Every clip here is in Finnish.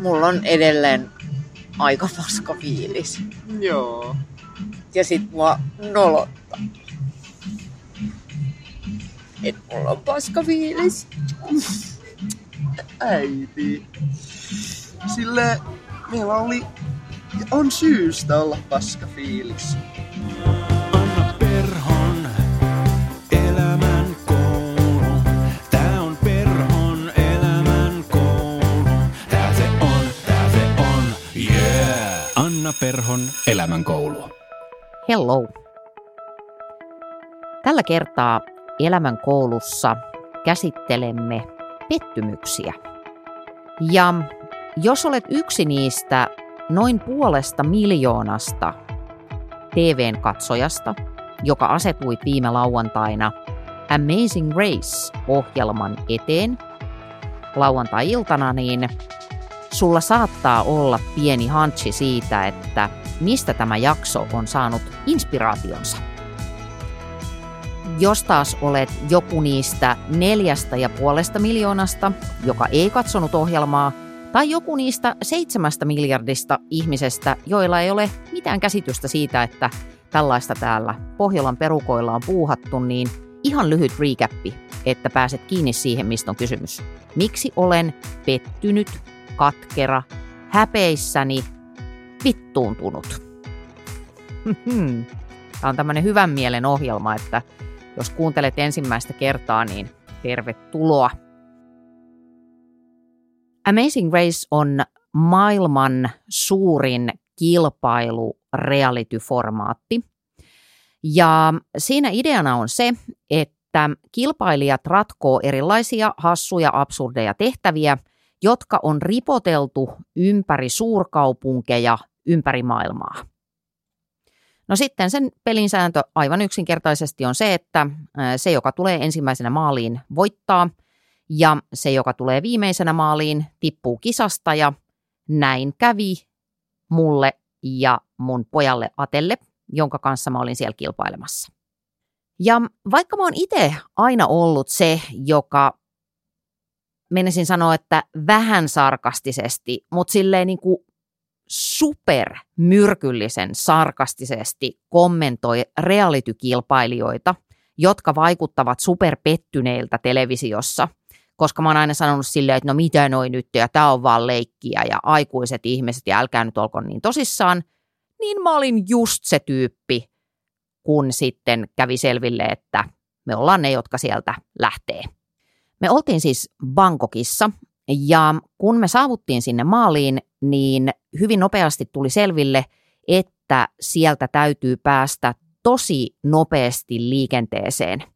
mulla on edelleen aika paska fiilis. Joo. Ja sit mua nolottaa. Et mulla on paska fiilis. Äiti. Sille meillä oli on syystä olla paska fiilis. Hello. Tällä kertaa elämän koulussa käsittelemme pettymyksiä. Ja jos olet yksi niistä noin puolesta miljoonasta TVn katsojasta, joka asetui viime lauantaina Amazing Race-ohjelman eteen lauantai-iltana, niin sulla saattaa olla pieni hanchi siitä, että mistä tämä jakso on saanut inspiraationsa. Jos taas olet joku niistä neljästä ja puolesta miljoonasta, joka ei katsonut ohjelmaa, tai joku niistä seitsemästä miljardista ihmisestä, joilla ei ole mitään käsitystä siitä, että tällaista täällä Pohjolan perukoilla on puuhattu, niin ihan lyhyt recappi, että pääset kiinni siihen, mistä on kysymys. Miksi olen pettynyt, katkera, häpeissäni, vittuuntunut? Tämä on tämmöinen hyvän mielen ohjelma, että jos kuuntelet ensimmäistä kertaa, niin tervetuloa. Amazing Race on maailman suurin kilpailu reality-formaatti. Ja siinä ideana on se, että kilpailijat ratkoo erilaisia hassuja, absurdeja tehtäviä, jotka on ripoteltu ympäri suurkaupunkeja ympäri maailmaa. No sitten sen pelin sääntö aivan yksinkertaisesti on se, että se, joka tulee ensimmäisenä maaliin, voittaa – ja se, joka tulee viimeisenä maaliin, tippuu kisasta ja näin kävi mulle ja mun pojalle Atelle, jonka kanssa mä olin siellä kilpailemassa. Ja vaikka mä oon itse aina ollut se, joka menisin sanoa, että vähän sarkastisesti, mutta silleen niin kuin supermyrkyllisen sarkastisesti kommentoi reality-kilpailijoita, jotka vaikuttavat superpettyneiltä televisiossa – koska mä oon aina sanonut silleen, että no mitä noin nyt, ja tämä on vaan leikkiä, ja aikuiset ihmiset, ja älkää nyt olko niin tosissaan, niin mä olin just se tyyppi, kun sitten kävi selville, että me ollaan ne, jotka sieltä lähtee. Me oltiin siis Bangkokissa, ja kun me saavuttiin sinne maaliin, niin hyvin nopeasti tuli selville, että sieltä täytyy päästä tosi nopeasti liikenteeseen –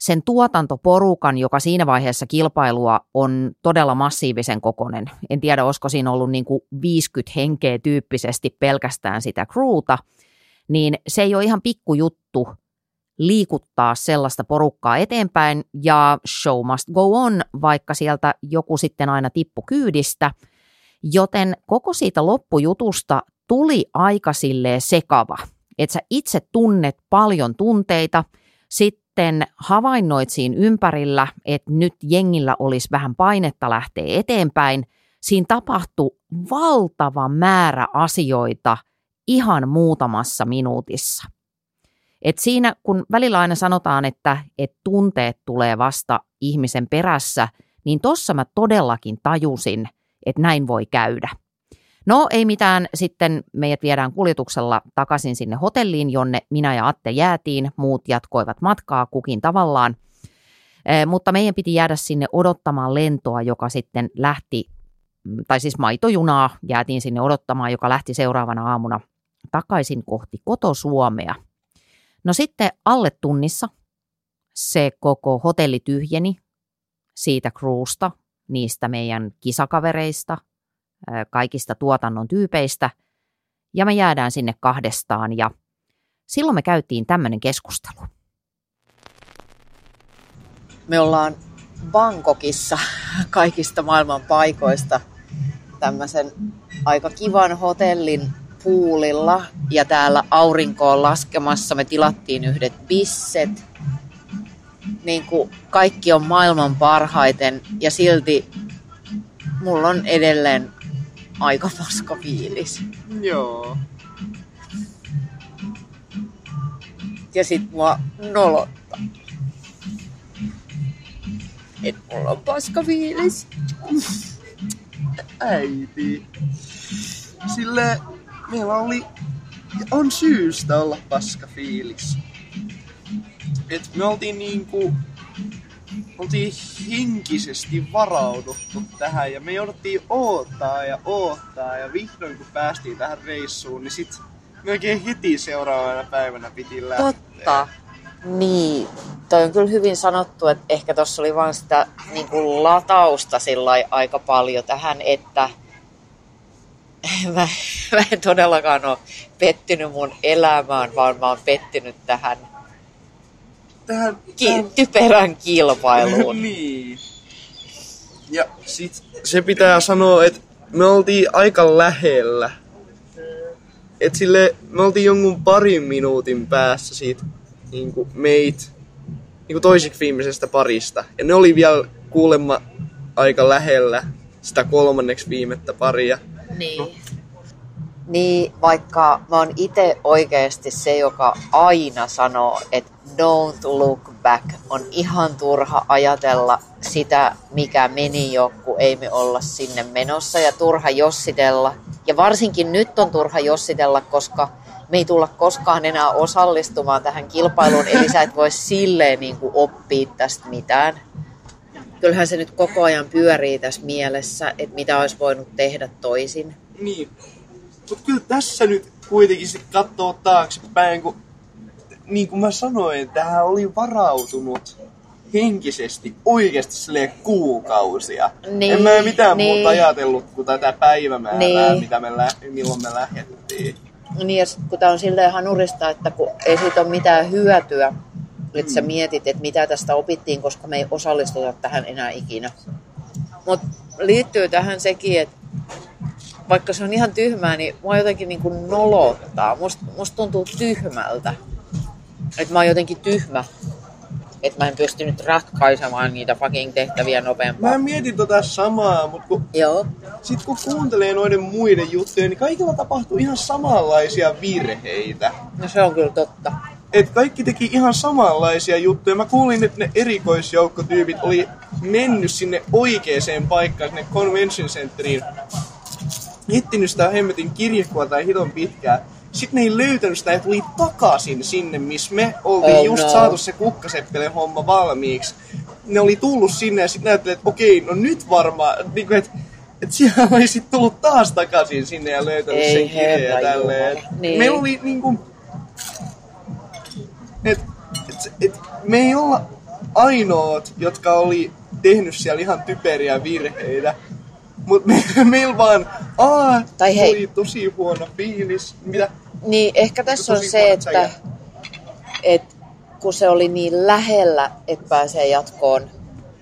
sen tuotantoporukan, joka siinä vaiheessa kilpailua on todella massiivisen kokonen. En tiedä, olisiko siinä ollut niin kuin 50 henkeä tyyppisesti pelkästään sitä crewta, niin se ei ole ihan pikkujuttu liikuttaa sellaista porukkaa eteenpäin ja show must go on, vaikka sieltä joku sitten aina tippu kyydistä. Joten koko siitä loppujutusta tuli aika sekava, että sä itse tunnet paljon tunteita, sit sitten havainnoit siinä ympärillä, että nyt jengillä olisi vähän painetta lähteä eteenpäin, siinä tapahtui valtava määrä asioita ihan muutamassa minuutissa. Et siinä, kun välillä aina sanotaan, että, että tunteet tulee vasta ihmisen perässä, niin tuossa mä todellakin tajusin, että näin voi käydä. No ei mitään, sitten meidät viedään kuljetuksella takaisin sinne hotelliin, jonne minä ja Atte jäätiin, muut jatkoivat matkaa kukin tavallaan. Mutta meidän piti jäädä sinne odottamaan lentoa, joka sitten lähti, tai siis maitojunaa jäätiin sinne odottamaan, joka lähti seuraavana aamuna takaisin kohti kotosuomea. No sitten alle tunnissa se koko hotelli tyhjeni siitä kruusta, niistä meidän kisakavereista – kaikista tuotannon tyypeistä, ja me jäädään sinne kahdestaan, ja silloin me käytiin tämmöinen keskustelu. Me ollaan Bangkokissa kaikista maailman paikoista tämmöisen aika kivan hotellin puulilla ja täällä aurinko on laskemassa. Me tilattiin yhdet bisset. Niin kuin kaikki on maailman parhaiten ja silti mulla on edelleen aika paska fiilis. Joo. Ja sit mua nolottaa. Et mulla on paska fiilis. Äiti. Sille meillä oli, on syystä olla paska fiilis. Et me oltiin niinku, oltiin henkisesti varauduttu tähän ja me jouduttiin oottaa ja oottaa ja vihdoin kun päästiin tähän reissuun, niin sit melkein heti seuraavana päivänä piti lähteä. Totta. Niin, toi on kyllä hyvin sanottu, että ehkä tuossa oli vaan sitä niin latausta sillä aika paljon tähän, että mä, mä en todellakaan ole pettynyt mun elämään, vaan mä oon pettynyt tähän Tähän, ki- typerän kilpailuun. niin. Ja sit se pitää sanoa, että me oltiin aika lähellä. Et sille, me oltiin jonkun parin minuutin päässä siitä niinku meit niinku toiseksi viimeisestä parista. Ja ne oli vielä kuulemma aika lähellä sitä kolmanneksi viimettä paria. Niin. Niin, vaikka mä oon itse oikeasti se, joka aina sanoo, että don't look back. On ihan turha ajatella sitä, mikä meni jo, kun ei me olla sinne menossa ja turha jossitella. Ja varsinkin nyt on turha jossitella, koska me ei tulla koskaan enää osallistumaan tähän kilpailuun, eli sä et voi silleen niin oppia tästä mitään. Kyllähän se nyt koko ajan pyörii tässä mielessä, että mitä olisi voinut tehdä toisin. Niin. Mut kyllä tässä nyt kuitenkin sit katsoo taaksepäin, kun niin kuin mä sanoin, tähän oli varautunut henkisesti oikeasti silleen kuukausia. Niin, en mä mitään niin. muuta ajatellut kuin tätä päivämäärää, Niin. mitä me lä- milloin me lähdettiin. Niin ja sit, kun tämä on silleen hanurista, että kun ei siitä ole mitään hyötyä, että sä mietit, että mitä tästä opittiin, koska me ei osallistuta tähän enää ikinä. Mutta liittyy tähän sekin, että vaikka se on ihan tyhmää, niin mua jotenkin niin kuin nolottaa. Musta must tuntuu tyhmältä. Että mä oon jotenkin tyhmä. Että mä en pystynyt ratkaisemaan niitä fucking tehtäviä nopeampaa. Mä mietin tota samaa, mutta kun, Joo. sit kun kuuntelee noiden muiden juttuja, niin kaikilla tapahtuu ihan samanlaisia virheitä. No se on kyllä totta. Et kaikki teki ihan samanlaisia juttuja. Mä kuulin, että ne erikoisjoukkotyypit oli mennyt sinne oikeaan paikkaan, sinne Convention Centeriin. Miettinyt sitä hemmetin kirjekuvaa tai hiton pitkää. Sitten ne ei löytänyt sitä ja tuli takaisin sinne, missä me oltiin Oh just no. saatu se kukkaseppele homma valmiiksi. Ne oli tullut sinne ja sitten näytteli, että okei, no nyt varmaan, niin että et siellä olisi tullut taas takaisin sinne ja löytänyt Ei sen kirjeen ja tälleen. Niin. Meillä oli niinku, et, et, et, me ei olla ainoat, jotka oli tehnyt siellä ihan typeriä virheitä. Mutta me, meillä vaan, aa, Tai hei. oli tosi huono fiilis. Mitä? Niin, ehkä tässä on se, että, että kun se oli niin lähellä, että pääsee jatkoon,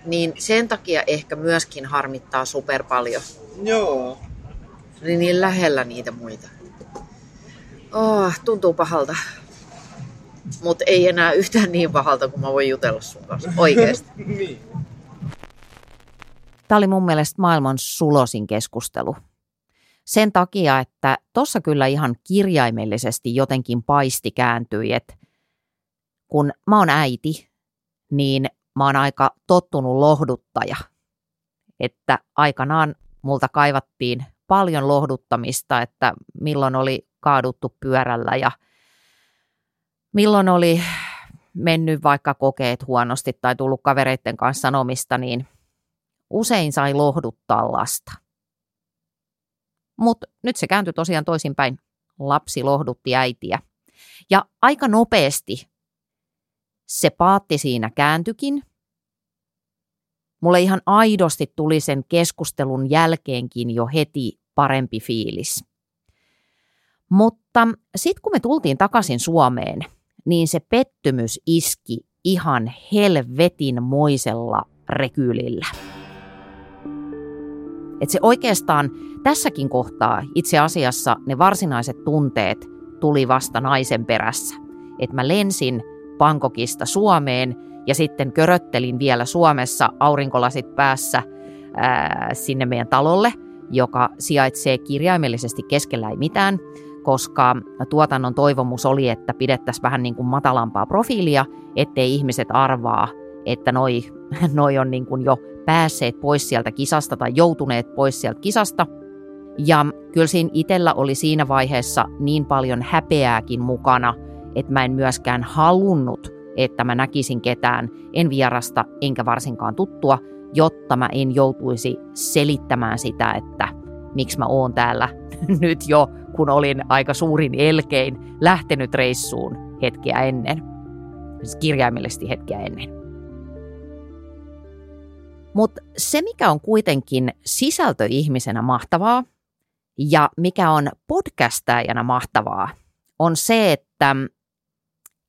niin sen takia ehkä myöskin harmittaa super paljon. Joo. Oli niin lähellä niitä muita. Oh, tuntuu pahalta. Mutta ei enää yhtään niin pahalta, kun mä voin jutella sun kanssa. Oikeesti. niin. Tämä oli mun mielestä maailman sulosin keskustelu. Sen takia, että tuossa kyllä ihan kirjaimellisesti jotenkin paisti kääntyi, että kun mä oon äiti, niin mä oon aika tottunut lohduttaja. Että aikanaan multa kaivattiin paljon lohduttamista, että milloin oli kaaduttu pyörällä ja milloin oli mennyt vaikka kokeet huonosti tai tullut kavereiden kanssa sanomista, niin usein sai lohduttaa lasta. Mutta nyt se kääntyi tosiaan toisinpäin. Lapsi lohdutti äitiä. Ja aika nopeasti se paatti siinä kääntykin. Mulle ihan aidosti tuli sen keskustelun jälkeenkin jo heti parempi fiilis. Mutta sitten kun me tultiin takaisin Suomeen, niin se pettymys iski ihan helvetinmoisella rekylillä. Et se oikeastaan tässäkin kohtaa itse asiassa ne varsinaiset tunteet tuli vasta naisen perässä. Että mä lensin Bangkokista Suomeen ja sitten köröttelin vielä Suomessa aurinkolasit päässä ää, sinne meidän talolle. Joka sijaitsee kirjaimellisesti keskellä ei mitään, koska tuotannon toivomus oli, että pidettäisiin vähän niin kuin matalampaa profiilia, ettei ihmiset arvaa, että noi, noi on niin kuin jo päässeet pois sieltä kisasta tai joutuneet pois sieltä kisasta. Ja kyllä siinä itsellä oli siinä vaiheessa niin paljon häpeääkin mukana, että mä en myöskään halunnut, että mä näkisin ketään, en vierasta enkä varsinkaan tuttua, jotta mä en joutuisi selittämään sitä, että miksi mä oon täällä nyt jo, kun olin aika suurin elkein lähtenyt reissuun hetkeä ennen. Siis kirjaimellisesti hetkeä ennen. Mutta se, mikä on kuitenkin sisältöihmisenä mahtavaa ja mikä on podcastajana mahtavaa, on se, että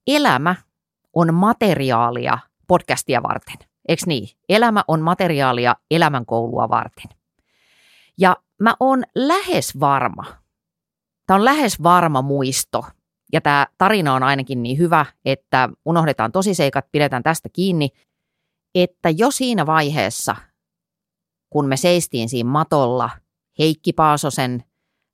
elämä on materiaalia podcastia varten. Eikö niin? Elämä on materiaalia elämänkoulua varten. Ja mä oon lähes varma, tämä on lähes varma muisto, ja tämä tarina on ainakin niin hyvä, että unohdetaan tosiseikat, pidetään tästä kiinni, että jo siinä vaiheessa, kun me seistiin siinä matolla Heikki Paasosen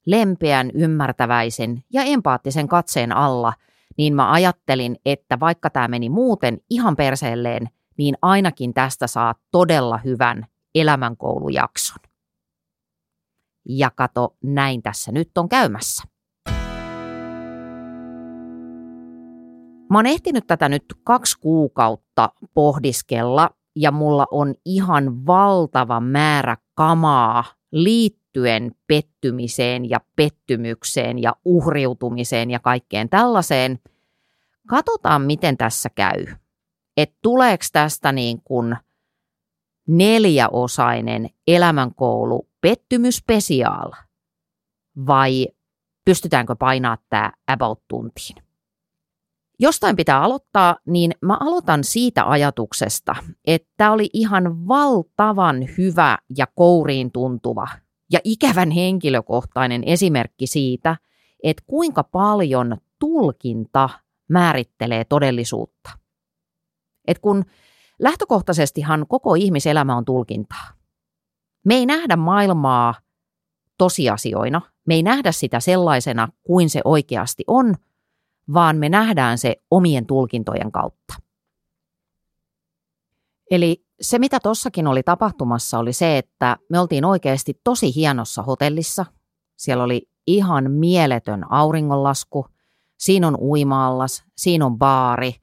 lempeän, ymmärtäväisen ja empaattisen katseen alla, niin mä ajattelin, että vaikka tämä meni muuten ihan perseelleen, niin ainakin tästä saa todella hyvän elämänkoulujakson. Ja kato, näin tässä nyt on käymässä. Mä oon ehtinyt tätä nyt kaksi kuukautta pohdiskella ja mulla on ihan valtava määrä kamaa liittyen pettymiseen ja pettymykseen ja uhriutumiseen ja kaikkeen tällaiseen. Katsotaan, miten tässä käy. Että tuleeko tästä niin kuin neljäosainen elämänkoulu pettymyspesiaal vai pystytäänkö painaa tämä about tuntiin? jostain pitää aloittaa, niin mä aloitan siitä ajatuksesta, että oli ihan valtavan hyvä ja kouriin tuntuva ja ikävän henkilökohtainen esimerkki siitä, että kuinka paljon tulkinta määrittelee todellisuutta. Et kun lähtökohtaisestihan koko ihmiselämä on tulkintaa. Me ei nähdä maailmaa tosiasioina, me ei nähdä sitä sellaisena kuin se oikeasti on – vaan me nähdään se omien tulkintojen kautta. Eli se, mitä tossakin oli tapahtumassa, oli se, että me oltiin oikeasti tosi hienossa hotellissa. Siellä oli ihan mieletön auringonlasku. Siinä on uimaallas, siinä on baari.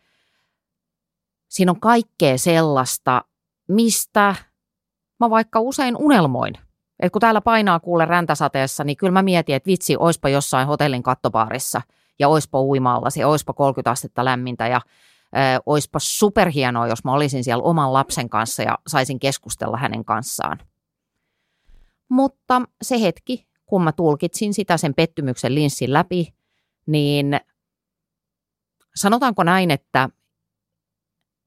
Siinä on kaikkea sellaista, mistä mä vaikka usein unelmoin. Et kun täällä painaa kuule räntäsateessa, niin kyllä mä mietin, että vitsi, oispa jossain hotellin kattobaarissa – ja oispa uimallasi ja oispa 30 astetta lämmintä ja oispa superhienoa, jos mä olisin siellä oman lapsen kanssa ja saisin keskustella hänen kanssaan. Mutta se hetki, kun mä tulkitsin sitä sen pettymyksen linssin läpi, niin sanotaanko näin, että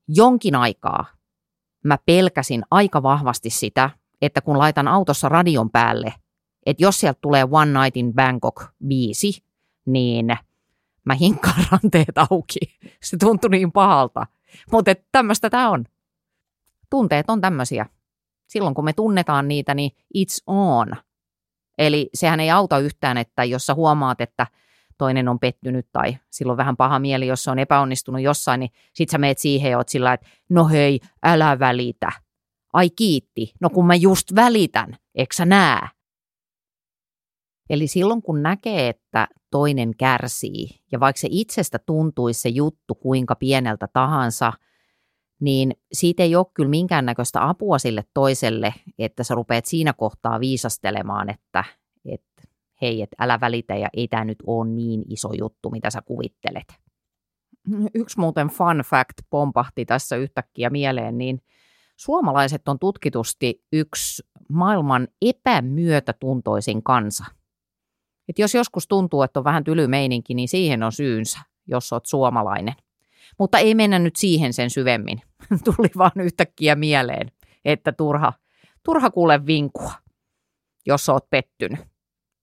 jonkin aikaa mä pelkäsin aika vahvasti sitä, että kun laitan autossa radion päälle, että jos sieltä tulee One Night in Bangkok biisi, niin mä hinkkaan ranteet auki. Se tuntui niin pahalta. Mutta tämmöistä tämä on. Tunteet on tämmöisiä. Silloin kun me tunnetaan niitä, niin it's on. Eli sehän ei auta yhtään, että jos sä huomaat, että toinen on pettynyt tai silloin vähän paha mieli, jos se on epäonnistunut jossain, niin sit sä meet siihen ja oot sillä, että no hei, älä välitä. Ai kiitti, no kun mä just välitän, eikö sä näe? Eli silloin kun näkee, että toinen kärsii, ja vaikka se itsestä tuntuisi se juttu kuinka pieneltä tahansa, niin siitä ei ole kyllä minkäännäköistä apua sille toiselle, että sä rupeat siinä kohtaa viisastelemaan, että, että hei, että älä välitä ja ei tämä nyt ole niin iso juttu, mitä sä kuvittelet. Yksi muuten fun fact pompahti tässä yhtäkkiä mieleen, niin suomalaiset on tutkitusti yksi maailman epämyötätuntoisin kansa – et jos joskus tuntuu, että on vähän tyly meininki, niin siihen on syynsä, jos olet suomalainen. Mutta ei mennä nyt siihen sen syvemmin. Tuli vaan yhtäkkiä mieleen, että turha, turha kuule vinkua, jos oot pettynyt.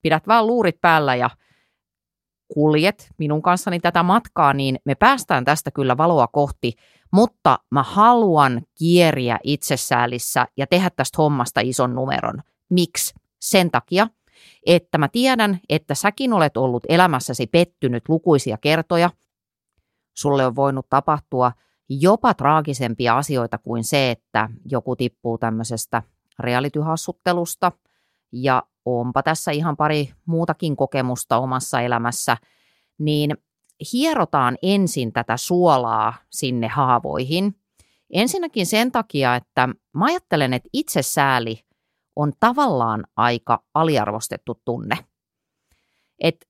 Pidät vaan luurit päällä ja kuljet minun kanssani tätä matkaa, niin me päästään tästä kyllä valoa kohti, mutta mä haluan kieriä itsesäälissä ja tehdä tästä hommasta ison numeron. Miksi? sen takia, että mä tiedän, että säkin olet ollut elämässäsi pettynyt lukuisia kertoja. Sulle on voinut tapahtua jopa traagisempia asioita kuin se, että joku tippuu tämmöisestä realityhassuttelusta. Ja onpa tässä ihan pari muutakin kokemusta omassa elämässä, niin hierotaan ensin tätä suolaa sinne haavoihin. Ensinnäkin sen takia, että mä ajattelen, että itsesääli on tavallaan aika aliarvostettu tunne. Et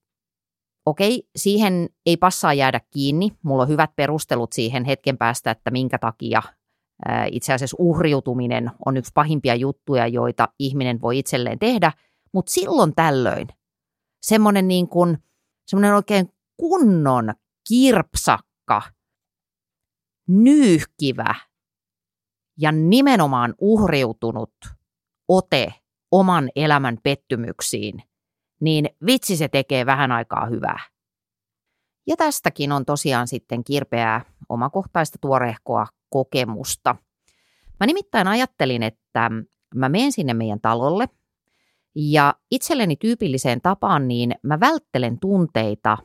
okei, siihen ei passaa jäädä kiinni. Mulla on hyvät perustelut siihen hetken päästä, että minkä takia itse asiassa uhriutuminen on yksi pahimpia juttuja, joita ihminen voi itselleen tehdä. Mutta silloin tällöin semmoinen niin kuin, semmoinen oikein kunnon kirpsakka, nyyhkivä ja nimenomaan uhriutunut ote oman elämän pettymyksiin, niin vitsi se tekee vähän aikaa hyvää. Ja tästäkin on tosiaan sitten kirpeää omakohtaista tuorehkoa kokemusta. Mä nimittäin ajattelin, että mä menen sinne meidän talolle ja itselleni tyypilliseen tapaan niin mä välttelen tunteita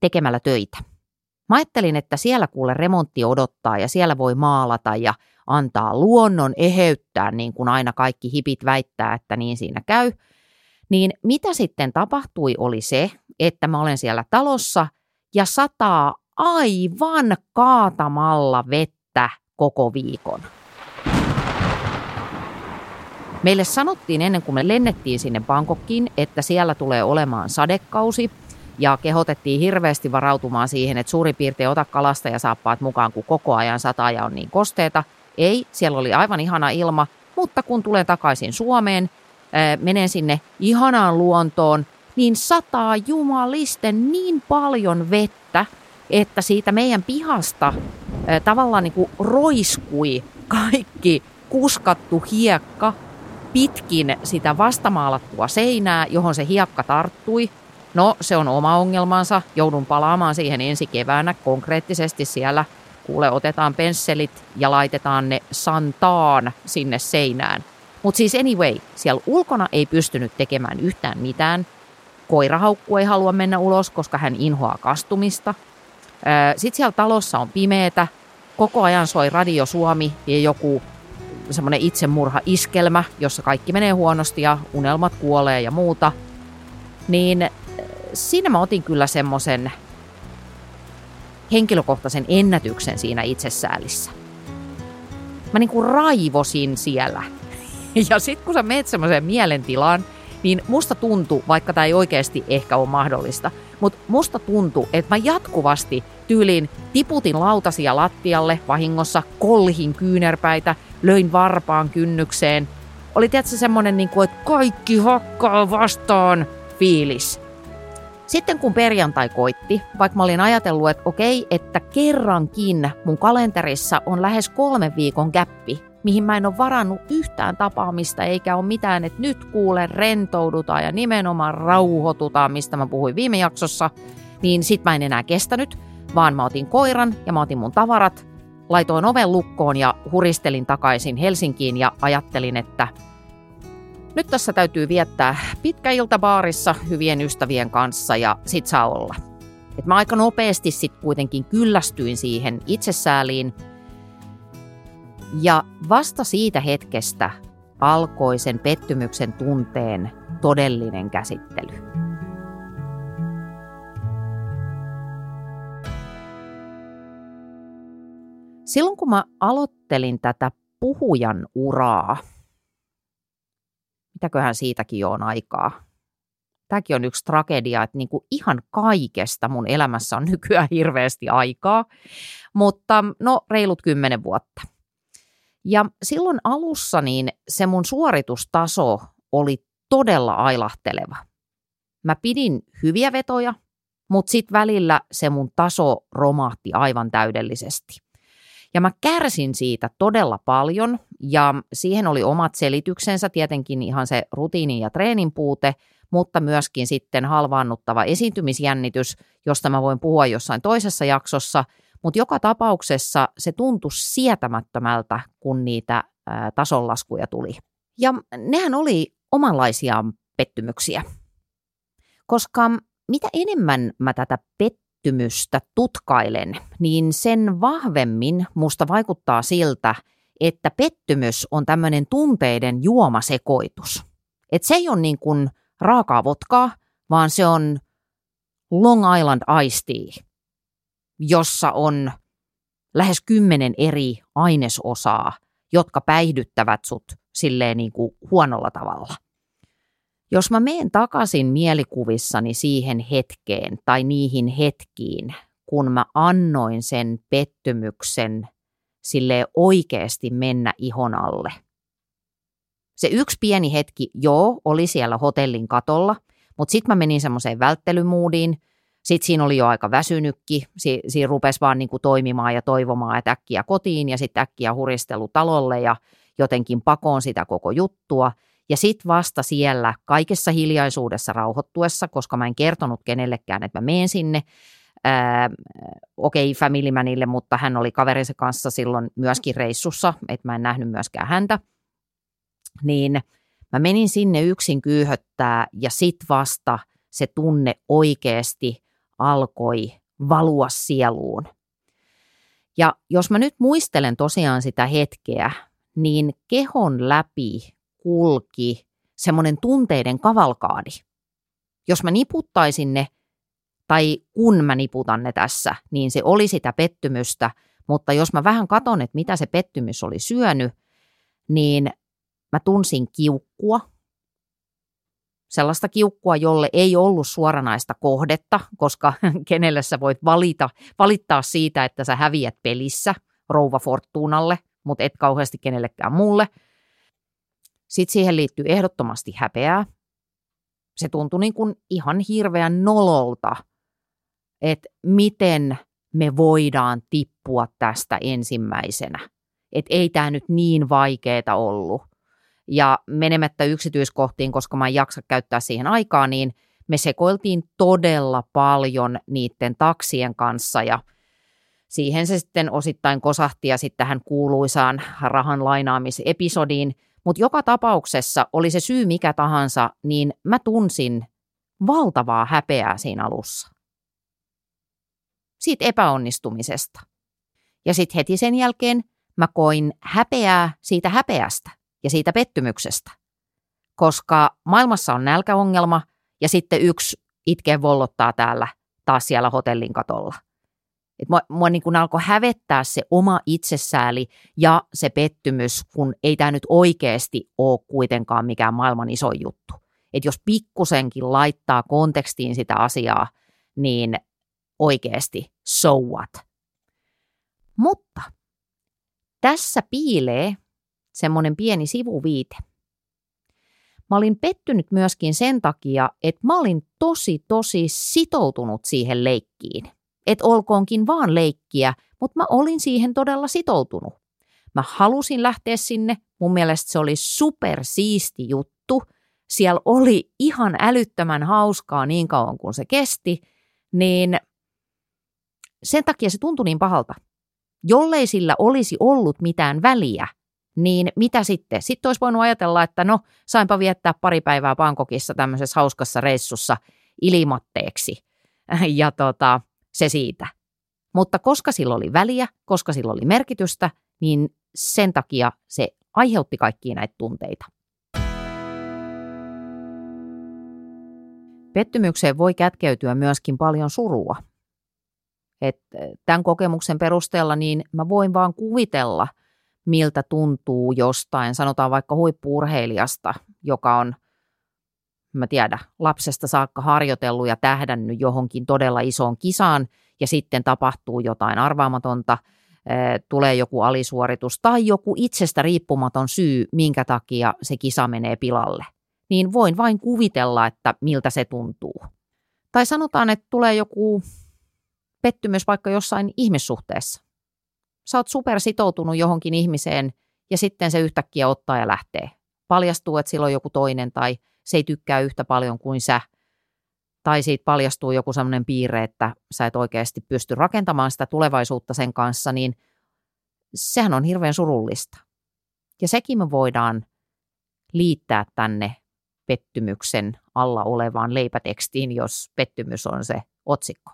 tekemällä töitä. Mä ajattelin, että siellä kuule remontti odottaa ja siellä voi maalata ja antaa luonnon eheyttää, niin kuin aina kaikki hipit väittää, että niin siinä käy. Niin mitä sitten tapahtui oli se, että mä olen siellä talossa ja sataa aivan kaatamalla vettä koko viikon. Meille sanottiin ennen kuin me lennettiin sinne Bangkokkiin, että siellä tulee olemaan sadekausi ja kehotettiin hirveästi varautumaan siihen, että suurin piirtein ota kalasta ja saappaat mukaan, kun koko ajan sataa ja on niin kosteita. Ei, siellä oli aivan ihana ilma, mutta kun tulen takaisin Suomeen, menen sinne ihanaan luontoon, niin sataa jumalisten niin paljon vettä, että siitä meidän pihasta tavallaan niin kuin roiskui kaikki kuskattu hiekka pitkin sitä vastamaalattua seinää, johon se hiekka tarttui. No, se on oma ongelmansa. Joudun palaamaan siihen ensi keväänä konkreettisesti siellä. Kuule, otetaan pensselit ja laitetaan ne santaan sinne seinään. Mutta siis anyway, siellä ulkona ei pystynyt tekemään yhtään mitään. Koirahaukku ei halua mennä ulos, koska hän inhoaa kastumista. Sitten siellä talossa on pimeetä. Koko ajan soi Radio Suomi ja joku semmoinen itsemurha-iskelmä, jossa kaikki menee huonosti ja unelmat kuolee ja muuta. Niin siinä mä otin kyllä semmoisen henkilökohtaisen ennätyksen siinä itsesäälissä. Mä niin kuin raivosin siellä. Ja sitten kun sä meet semmoiseen mielentilaan, niin musta tuntuu, vaikka tämä ei oikeasti ehkä ole mahdollista, mutta musta tuntuu, että mä jatkuvasti tyyliin tiputin lautasia lattialle vahingossa, kolhin kyynärpäitä, löin varpaan kynnykseen. Oli tietysti semmoinen, niin kuin, että kaikki hakkaa vastaan fiilis. Sitten kun perjantai koitti, vaikka mä olin ajatellut, että okei, että kerrankin mun kalenterissa on lähes kolmen viikon käppi, mihin mä en ole varannut yhtään tapaamista, eikä ole mitään, että nyt kuule rentoudutaan ja nimenomaan rauhoitutaan, mistä mä puhuin viime jaksossa, niin sit mä en enää kestänyt, vaan mä otin koiran ja mä otin mun tavarat, laitoin oven lukkoon ja huristelin takaisin Helsinkiin ja ajattelin, että nyt tässä täytyy viettää pitkä ilta baarissa hyvien ystävien kanssa ja sit saa olla. Et mä aika nopeasti sit kuitenkin kyllästyin siihen itsesääliin. Ja vasta siitä hetkestä alkoi sen pettymyksen tunteen todellinen käsittely. Silloin kun mä aloittelin tätä puhujan uraa, mitäköhän siitäkin jo on aikaa. Tämäkin on yksi tragedia, että niin kuin ihan kaikesta mun elämässä on nykyään hirveästi aikaa, mutta no reilut kymmenen vuotta. Ja silloin alussa niin se mun suoritustaso oli todella ailahteleva. Mä pidin hyviä vetoja, mutta sitten välillä se mun taso romahti aivan täydellisesti. Ja mä kärsin siitä todella paljon ja siihen oli omat selityksensä, tietenkin ihan se rutiini ja treenin puute, mutta myöskin sitten halvaannuttava esiintymisjännitys, josta mä voin puhua jossain toisessa jaksossa, mutta joka tapauksessa se tuntui sietämättömältä, kun niitä ää, tasonlaskuja tuli. Ja nehän oli omanlaisia pettymyksiä. Koska mitä enemmän mä tätä pettymystä tutkailen, niin sen vahvemmin musta vaikuttaa siltä, että pettymys on tämmöinen tunteiden juomasekoitus. Et se ei ole niin kuin raakaa votkaa, vaan se on Long Island Ice Tea, jossa on lähes kymmenen eri ainesosaa, jotka päihdyttävät sut silleen niin kuin huonolla tavalla. Jos mä menen takaisin mielikuvissani siihen hetkeen tai niihin hetkiin, kun mä annoin sen pettymyksen sille oikeasti mennä ihon alle. Se yksi pieni hetki, joo, oli siellä hotellin katolla, mutta sitten mä menin semmoiseen välttelymuudiin. Sitten siinä oli jo aika väsynykki, si- siinä rupesi vaan niinku toimimaan ja toivomaan, että äkkiä kotiin ja sitten äkkiä huristelu talolle ja jotenkin pakoon sitä koko juttua. Ja sitten vasta siellä kaikessa hiljaisuudessa rauhoittuessa, koska mä en kertonut kenellekään, että mä menen sinne, okei okay, Family Manille, mutta hän oli kaverinsa kanssa silloin myöskin reissussa, että mä en nähnyt myöskään häntä. Niin mä menin sinne yksin kyyhöttää ja sit vasta se tunne oikeasti alkoi valua sieluun. Ja jos mä nyt muistelen tosiaan sitä hetkeä, niin kehon läpi kulki semmoinen tunteiden kavalkaadi. Jos mä niputtaisin ne tai kun mä niputan ne tässä, niin se oli sitä pettymystä, mutta jos mä vähän katon, että mitä se pettymys oli syönyt, niin mä tunsin kiukkua, sellaista kiukkua, jolle ei ollut suoranaista kohdetta, koska kenelle sä voit valita, valittaa siitä, että sä häviät pelissä rouva Fortunalle, mutta et kauheasti kenellekään muulle. Sitten siihen liittyy ehdottomasti häpeää. Se tuntui niin kuin ihan hirveän nololta että miten me voidaan tippua tästä ensimmäisenä. Että ei tämä nyt niin vaikeeta ollut. Ja menemättä yksityiskohtiin, koska mä en jaksa käyttää siihen aikaa, niin me sekoiltiin todella paljon niiden taksien kanssa ja siihen se sitten osittain kosahti ja sitten tähän kuuluisaan rahan lainaamisepisodiin. Mutta joka tapauksessa, oli se syy mikä tahansa, niin mä tunsin valtavaa häpeää siinä alussa siitä epäonnistumisesta. Ja sitten heti sen jälkeen mä koin häpeää siitä häpeästä ja siitä pettymyksestä, koska maailmassa on nälkäongelma ja sitten yksi itkee vollottaa täällä taas siellä hotellin katolla. Et mua, mua niin kuin alkoi hävettää se oma itsesääli ja se pettymys, kun ei tämä nyt oikeasti ole kuitenkaan mikään maailman iso juttu. Et jos pikkusenkin laittaa kontekstiin sitä asiaa, niin oikeasti so what. Mutta tässä piilee semmoinen pieni sivuviite. Mä olin pettynyt myöskin sen takia, että mä olin tosi tosi sitoutunut siihen leikkiin. Et olkoonkin vaan leikkiä, mutta mä olin siihen todella sitoutunut. Mä halusin lähteä sinne, mun mielestä se oli super siisti juttu. Siellä oli ihan älyttömän hauskaa niin kauan kuin se kesti, niin sen takia se tuntui niin pahalta. Jollei sillä olisi ollut mitään väliä, niin mitä sitten? Sitten olisi voinut ajatella, että no, sainpa viettää pari päivää Bangkokissa tämmöisessä hauskassa reissussa ilmatteeksi. Ja tota, se siitä. Mutta koska sillä oli väliä, koska sillä oli merkitystä, niin sen takia se aiheutti kaikkia näitä tunteita. Pettymykseen voi kätkeytyä myöskin paljon surua. Et tämän kokemuksen perusteella niin mä voin vaan kuvitella, miltä tuntuu jostain, sanotaan vaikka huippuurheilijasta, joka on, mä tiedä, lapsesta saakka harjoitellut ja tähdännyt johonkin todella isoon kisaan ja sitten tapahtuu jotain arvaamatonta, tulee joku alisuoritus tai joku itsestä riippumaton syy, minkä takia se kisa menee pilalle. Niin voin vain kuvitella, että miltä se tuntuu. Tai sanotaan, että tulee joku pettymys vaikka jossain ihmissuhteessa. Sä oot super sitoutunut johonkin ihmiseen ja sitten se yhtäkkiä ottaa ja lähtee. Paljastuu, että sillä on joku toinen tai se ei tykkää yhtä paljon kuin sä. Tai siitä paljastuu joku sellainen piirre, että sä et oikeasti pysty rakentamaan sitä tulevaisuutta sen kanssa, niin sehän on hirveän surullista. Ja sekin me voidaan liittää tänne pettymyksen alla olevaan leipätekstiin, jos pettymys on se otsikko.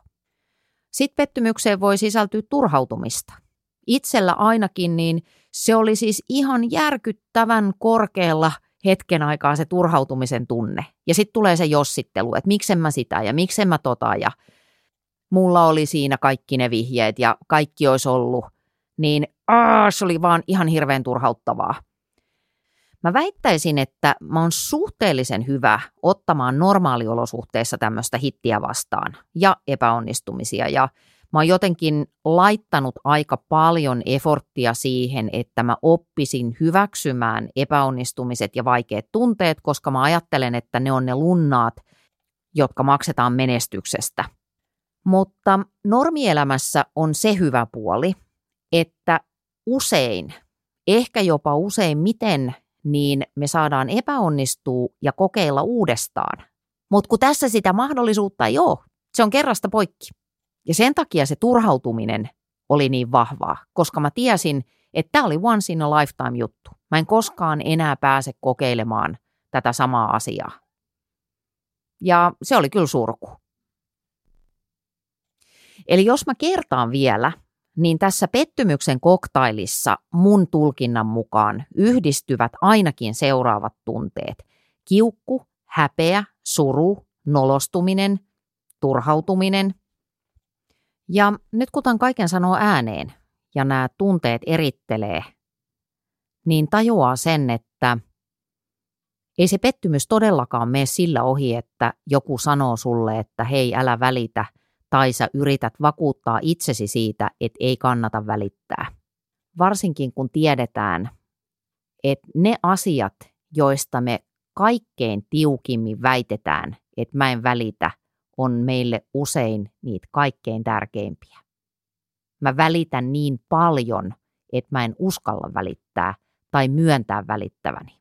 Sitten pettymykseen voi sisältyä turhautumista. Itsellä ainakin, niin se oli siis ihan järkyttävän korkealla hetken aikaa se turhautumisen tunne. Ja sitten tulee se jossittelu, että miksen mä sitä ja miksen mä tota ja mulla oli siinä kaikki ne vihjeet ja kaikki olisi ollut. Niin aah, se oli vaan ihan hirveän turhauttavaa. Mä väittäisin, että mä oon suhteellisen hyvä ottamaan normaaliolosuhteissa tämmöistä hittiä vastaan ja epäonnistumisia. Ja mä oon jotenkin laittanut aika paljon eforttia siihen, että mä oppisin hyväksymään epäonnistumiset ja vaikeat tunteet, koska mä ajattelen, että ne on ne lunnaat, jotka maksetaan menestyksestä. Mutta normielämässä on se hyvä puoli, että usein, ehkä jopa useimmiten niin me saadaan epäonnistua ja kokeilla uudestaan. Mutta kun tässä sitä mahdollisuutta ei ole, se on kerrasta poikki. Ja sen takia se turhautuminen oli niin vahvaa, koska mä tiesin, että tämä oli once in a lifetime juttu. Mä en koskaan enää pääse kokeilemaan tätä samaa asiaa. Ja se oli kyllä surku. Eli jos mä kertaan vielä, niin tässä pettymyksen koktailissa mun tulkinnan mukaan yhdistyvät ainakin seuraavat tunteet. Kiukku, häpeä, suru, nolostuminen, turhautuminen. Ja nyt kun tämän kaiken sanoo ääneen ja nämä tunteet erittelee, niin tajuaa sen, että ei se pettymys todellakaan mene sillä ohi, että joku sanoo sulle, että hei älä välitä – tai sä yrität vakuuttaa itsesi siitä, että ei kannata välittää. Varsinkin kun tiedetään, että ne asiat, joista me kaikkein tiukimmin väitetään, että mä en välitä, on meille usein niitä kaikkein tärkeimpiä. Mä välitän niin paljon, että mä en uskalla välittää tai myöntää välittäväni.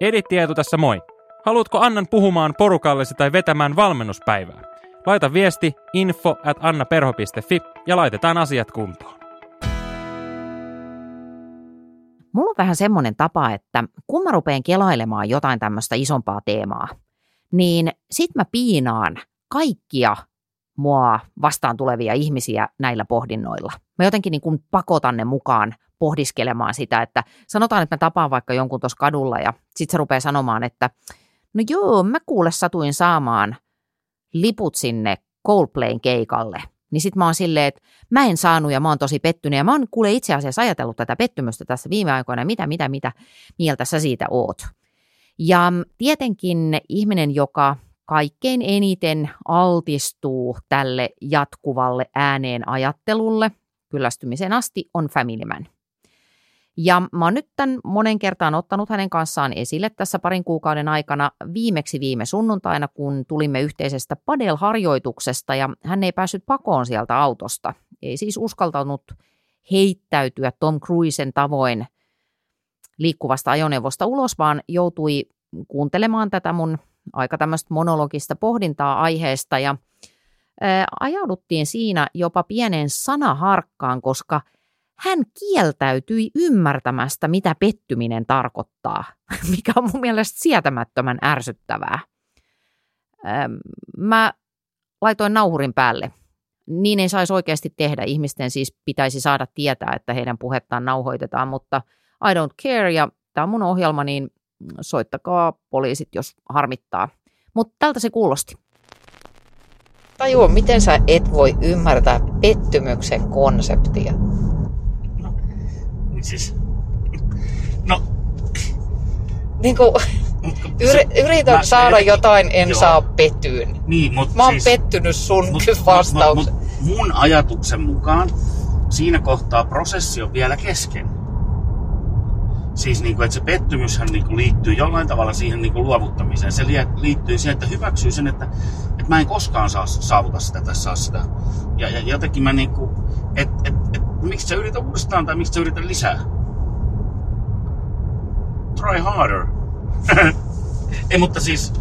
Edit tässä moi. Haluatko Annan puhumaan porukallesi tai vetämään valmennuspäivää? Laita viesti info at annaperho.fi ja laitetaan asiat kuntoon. Mulla on vähän semmoinen tapa, että kun mä rupean kelailemaan jotain tämmöistä isompaa teemaa, niin sit mä piinaan kaikkia mua vastaan tulevia ihmisiä näillä pohdinnoilla. Mä jotenkin niin kuin pakotan ne mukaan pohdiskelemaan sitä, että sanotaan, että mä tapaan vaikka jonkun tuossa kadulla ja sit se rupeaa sanomaan, että no joo, mä kuule satuin saamaan liput sinne Coldplayn keikalle, niin sit mä oon silleen, että mä en saanut ja mä oon tosi pettynyt ja mä oon kuule itse asiassa ajatellut tätä pettymystä tässä viime aikoina, mitä, mitä, mitä mieltä sä siitä oot. Ja tietenkin ihminen, joka kaikkein eniten altistuu tälle jatkuvalle ääneen ajattelulle kyllästymisen asti, on Family Man. Ja mä oon nyt tämän monen kertaan ottanut hänen kanssaan esille tässä parin kuukauden aikana viimeksi viime sunnuntaina, kun tulimme yhteisestä padel-harjoituksesta ja hän ei päässyt pakoon sieltä autosta. Ei siis uskaltanut heittäytyä Tom Cruisen tavoin liikkuvasta ajoneuvosta ulos, vaan joutui kuuntelemaan tätä mun aika tämmöistä monologista pohdintaa aiheesta ja ajauduttiin siinä jopa pienen sanaharkkaan, koska – hän kieltäytyi ymmärtämästä, mitä pettyminen tarkoittaa, mikä on mun mielestä sietämättömän ärsyttävää. Mä laitoin nauhurin päälle. Niin ei saisi oikeasti tehdä. Ihmisten siis pitäisi saada tietää, että heidän puhettaan nauhoitetaan, mutta I don't care ja tämä on mun ohjelma, niin soittakaa poliisit, jos harmittaa. Mutta tältä se kuulosti. Tajua, miten sä et voi ymmärtää pettymyksen konseptia siis... No... Niin kuin, yri, yritän mä, saada eri, jotain, en joo. saa pettyyn. Niin, mut mä oon siis, pettynyt sun mut, vastauksen. Mut, mut, mun ajatuksen mukaan siinä kohtaa prosessi on vielä kesken. Siis niin kuin, että se pettymyshän niin kuin liittyy jollain tavalla siihen niin kuin luovuttamiseen. Se liittyy siihen, että hyväksyy sen, että, että mä en koskaan saa saavuta sitä tai saa sitä. Ja, ja jotenkin mä niin kuin, että et, et, miksi sä yrität uudestaan tai miksi sä yrität lisää? Try harder. Ei, mutta siis...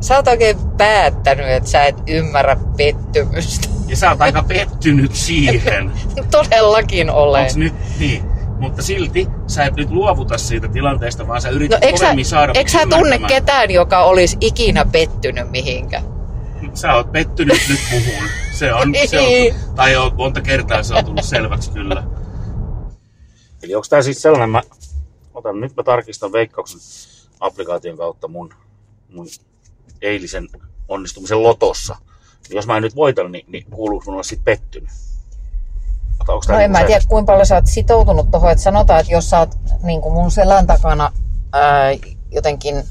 Sä oot oikein päättänyt, että sä et ymmärrä pettymystä. Ja sä oot aika pettynyt siihen. Todellakin olen. Onks nyt niin? Mutta silti sä et nyt luovuta siitä tilanteesta, vaan sä No yrität sä, kovemmin saada eikö sä tunne ketään, joka olisi ikinä pettynyt mihinkä? Sä oot pettynyt nyt muhun. Se on, se on, tai on, monta kertaa se on tullut selväksi kyllä. Eli onko tää siis sellainen, mä otan nyt mä tarkistan veikkauksen applikaation kautta mun, mun eilisen onnistumisen lotossa. Niin jos mä en nyt voitan, niin, niin kuuluuko mun olla sit pettynyt? Onks tää No en mä tiedä, kuinka paljon sä oot sitoutunut tuohon, että sanotaan, että jos sä oot niin kuin mun selän takana ää, jotenkin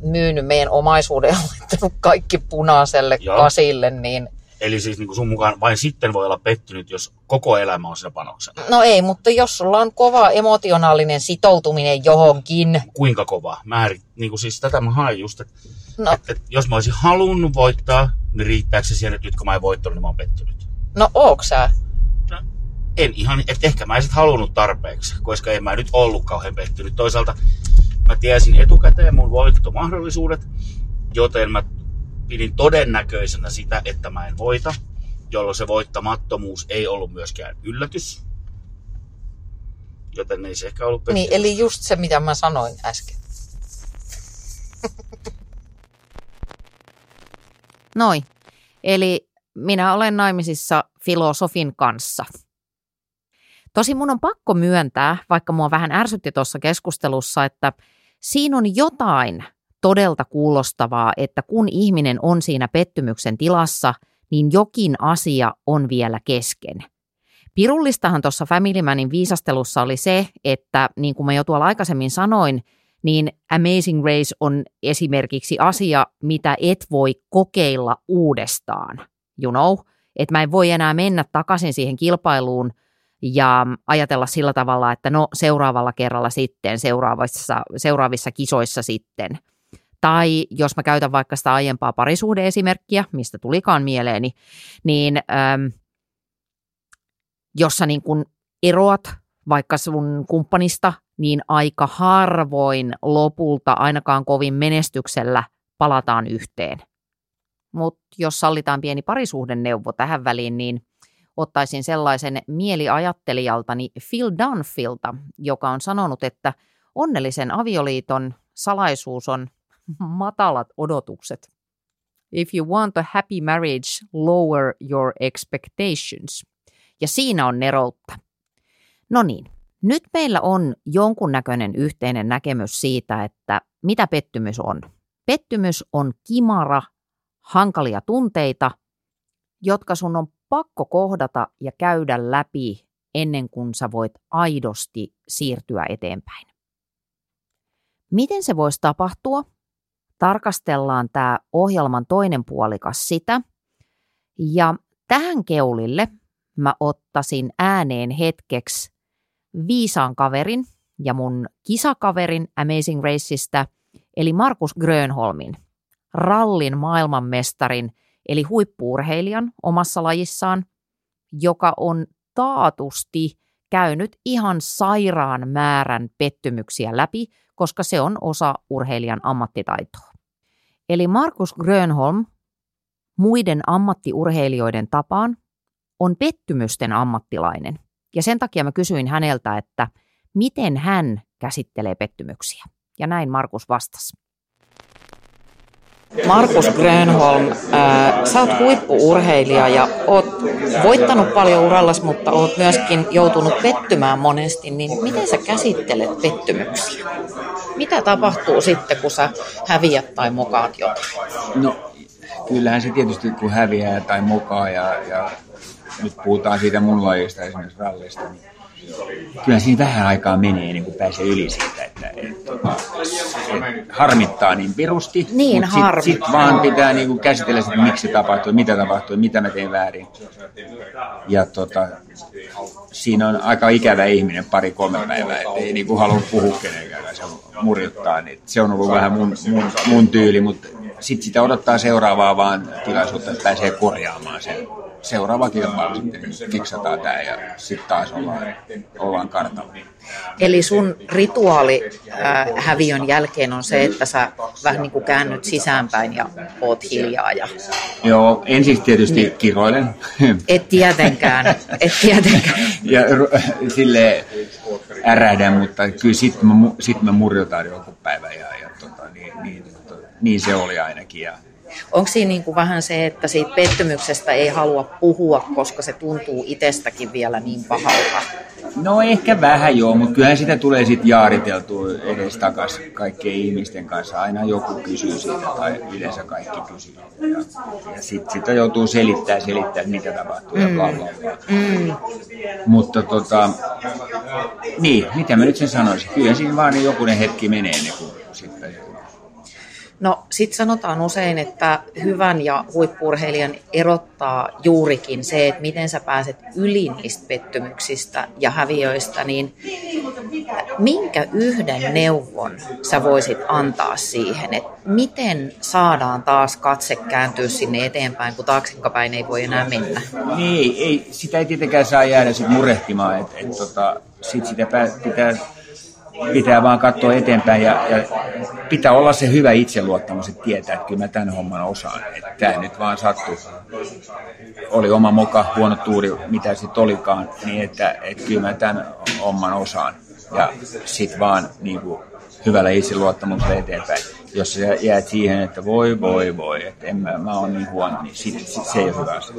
myynyt meidän omaisuuden ja laittanut kaikki punaiselle Joo. kasille, niin Eli siis niin kuin sun mukaan vain sitten voi olla pettynyt, jos koko elämä on siinä panoksena. no ei, mutta jos sulla on kova emotionaalinen sitoutuminen johonkin, Kuinka kova määrit, niin kuin siis tätä mä haen just, että, no, että jos mä olisin halunnut voittaa, niin riittääkö se siihen, että nyt kun mä en voittanut, niin mä oon pettynyt. no ootko sä? En ihan, että ehkä mä en sit halunnut tarpeeksi, koska en mä nyt ollut kauhean pettynyt. Toisaalta mä tiesin etukäteen mun voittomahdollisuudet, joten mä pidin todennäköisenä sitä, että mä en voita, jolloin se voittamattomuus ei ollut myöskään yllätys. Joten ei se ehkä ollut Niin, pettymys. eli just se, mitä mä sanoin äsken. Noin. Eli minä olen naimisissa filosofin kanssa. Tosi mun on pakko myöntää, vaikka mua vähän ärsytti tuossa keskustelussa, että siinä on jotain todelta kuulostavaa, että kun ihminen on siinä pettymyksen tilassa, niin jokin asia on vielä kesken. Pirullistahan tuossa Family Manin viisastelussa oli se, että niin kuin mä jo tuolla aikaisemmin sanoin, niin Amazing Race on esimerkiksi asia, mitä et voi kokeilla uudestaan. You know, että mä en voi enää mennä takaisin siihen kilpailuun ja ajatella sillä tavalla, että no seuraavalla kerralla sitten, seuraavissa, seuraavissa kisoissa sitten. Tai jos mä käytän vaikka sitä aiempaa parisuhdeesimerkkiä, mistä tulikaan mieleeni, niin äm, jos sä niin kun eroat vaikka sun kumppanista, niin aika harvoin lopulta ainakaan kovin menestyksellä palataan yhteen. Mutta jos sallitaan pieni parisuhdeneuvo tähän väliin, niin ottaisin sellaisen mieliajattelijaltani Phil Dunfilta, joka on sanonut, että onnellisen avioliiton salaisuus on matalat odotukset. If you want a happy marriage, lower your expectations. Ja siinä on neroutta. No niin, nyt meillä on jonkunnäköinen yhteinen näkemys siitä, että mitä pettymys on. Pettymys on kimara, hankalia tunteita, jotka sun on pakko kohdata ja käydä läpi ennen kuin sä voit aidosti siirtyä eteenpäin. Miten se voisi tapahtua? Tarkastellaan tämä ohjelman toinen puolikas sitä. Ja tähän keulille mä ottaisin ääneen hetkeksi viisaan kaverin ja mun kisakaverin Amazing Raceista, eli Markus Grönholmin, rallin maailmanmestarin, eli huippuurheilijan omassa lajissaan, joka on taatusti käynyt ihan sairaan määrän pettymyksiä läpi, koska se on osa urheilijan ammattitaitoa. Eli Markus Grönholm muiden ammattiurheilijoiden tapaan on pettymysten ammattilainen. Ja sen takia mä kysyin häneltä, että miten hän käsittelee pettymyksiä. Ja näin Markus vastasi. Markus Grönholm, äh, sä oot huippuurheilija ja oot voittanut paljon urallas, mutta oot myöskin joutunut pettymään monesti, niin miten sä käsittelet pettymyksiä? Mitä tapahtuu sitten, kun sä häviät tai mokaat jotain? No, kyllähän se tietysti kun häviää tai mokaa ja, ja nyt puhutaan siitä mun lajista esimerkiksi rallista, niin kyllä siinä vähän aikaa menee ennen kuin pääsee yli siitä, että et, tota, se harmittaa niin pirusti, Niin, mutta sitten sit vaan pitää niin kuin käsitellä sitä, että miksi se tapahtui, mitä tapahtui, mitä mä tein väärin. Ja tota, siinä on aika ikävä ihminen pari kolme päivää, ettei niin kuin halua puhua kenenkään, se murjuttaa, niin se on ollut vähän mun, mun, mun tyyli, mutta sitten sitä odottaa seuraavaa vaan tilaisuutta, että pääsee korjaamaan sen seuraava kilpailu sitten fiksataan tämä ja sitten taas ollaan, ollaan kartalla. Eli sun rituaali äh, häviön jälkeen on se, että sä vähän niin kuin käännyt sisäänpäin ja oot hiljaa. Ja... Joo, ensin tietysti kiroilen. Et tietenkään, et tietenkään. ja sille ärähdän, mutta kyllä sitten mä, mu- sit mä murjotaan joku päivä ja, ja tota, niin, niin, niin, se oli ainakin. Ja, Onko siinä niin kuin vähän se, että siitä pettymyksestä ei halua puhua, koska se tuntuu itsestäkin vielä niin pahalta? No ehkä vähän joo, mutta kyllähän sitä tulee sitten jaariteltua edes takas kaikkien ihmisten kanssa. Aina joku kysyy siitä tai yleensä kaikki kysyy. Ja, ja sitten sit joutuu selittämään, selittää, mitä tapahtuu ja bla bla bla. Mm. Mutta tota, niin, mitä mä nyt sen sanoisin? Kyllä siinä vaan jokunen hetki menee ennen kuin sitten No sit sanotaan usein, että hyvän ja huippurheilijan erottaa juurikin se, että miten sä pääset yli niistä pettymyksistä ja häviöistä, niin minkä yhden neuvon sä voisit antaa siihen, että miten saadaan taas katse kääntyä sinne eteenpäin, kun taaksepäin ei voi enää mennä? Niin, ei, sitä ei tietenkään saa jäädä sit murehtimaan, että et, tota, sit sitä pitää, pitää vaan katsoa eteenpäin ja, ja pitää olla se hyvä itseluottamus, että tietää, että kyllä mä tämän homman osaan. Että tämä nyt vaan sattui. Oli oma moka, huono tuuri, mitä sitten olikaan, niin että, että kyllä mä tämän homman osaan. Ja sitten vaan niin kuin, hyvällä itseluottamuksella eteenpäin. Jos sä jäät siihen, että voi, voi, voi, että en mä, mä oon niin huono, niin sit, sit se ei ole hyvä asia.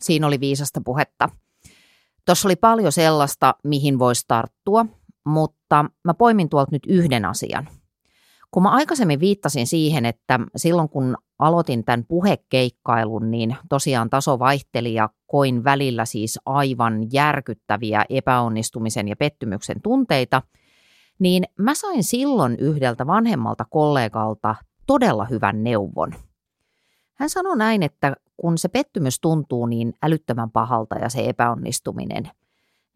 Siinä oli viisasta puhetta. Tuossa oli paljon sellaista, mihin voisi tarttua, mutta mä poimin tuolta nyt yhden asian. Kun mä aikaisemmin viittasin siihen, että silloin kun aloitin tämän puhekeikkailun, niin tosiaan taso vaihteli ja koin välillä siis aivan järkyttäviä epäonnistumisen ja pettymyksen tunteita, niin mä sain silloin yhdeltä vanhemmalta kollegalta todella hyvän neuvon. Hän sanoi näin, että kun se pettymys tuntuu niin älyttömän pahalta ja se epäonnistuminen,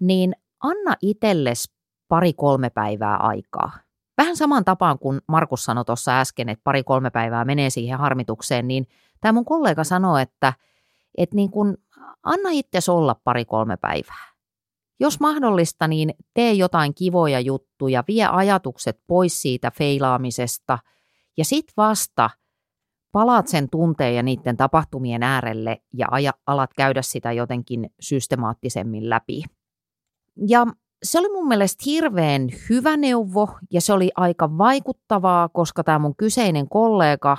niin anna itsellesi pari-kolme päivää aikaa. Vähän saman tapaan kuin Markus sanoi tuossa äsken, että pari-kolme päivää menee siihen harmitukseen, niin tämä mun kollega sanoi, että, että niin kun, anna itse olla pari-kolme päivää. Jos mahdollista, niin tee jotain kivoja juttuja, vie ajatukset pois siitä feilaamisesta ja sit vasta palaat sen tunteen ja niiden tapahtumien äärelle ja aja, alat käydä sitä jotenkin systemaattisemmin läpi. Ja se oli mun mielestä hirveän hyvä neuvo ja se oli aika vaikuttavaa, koska tämä mun kyseinen kollega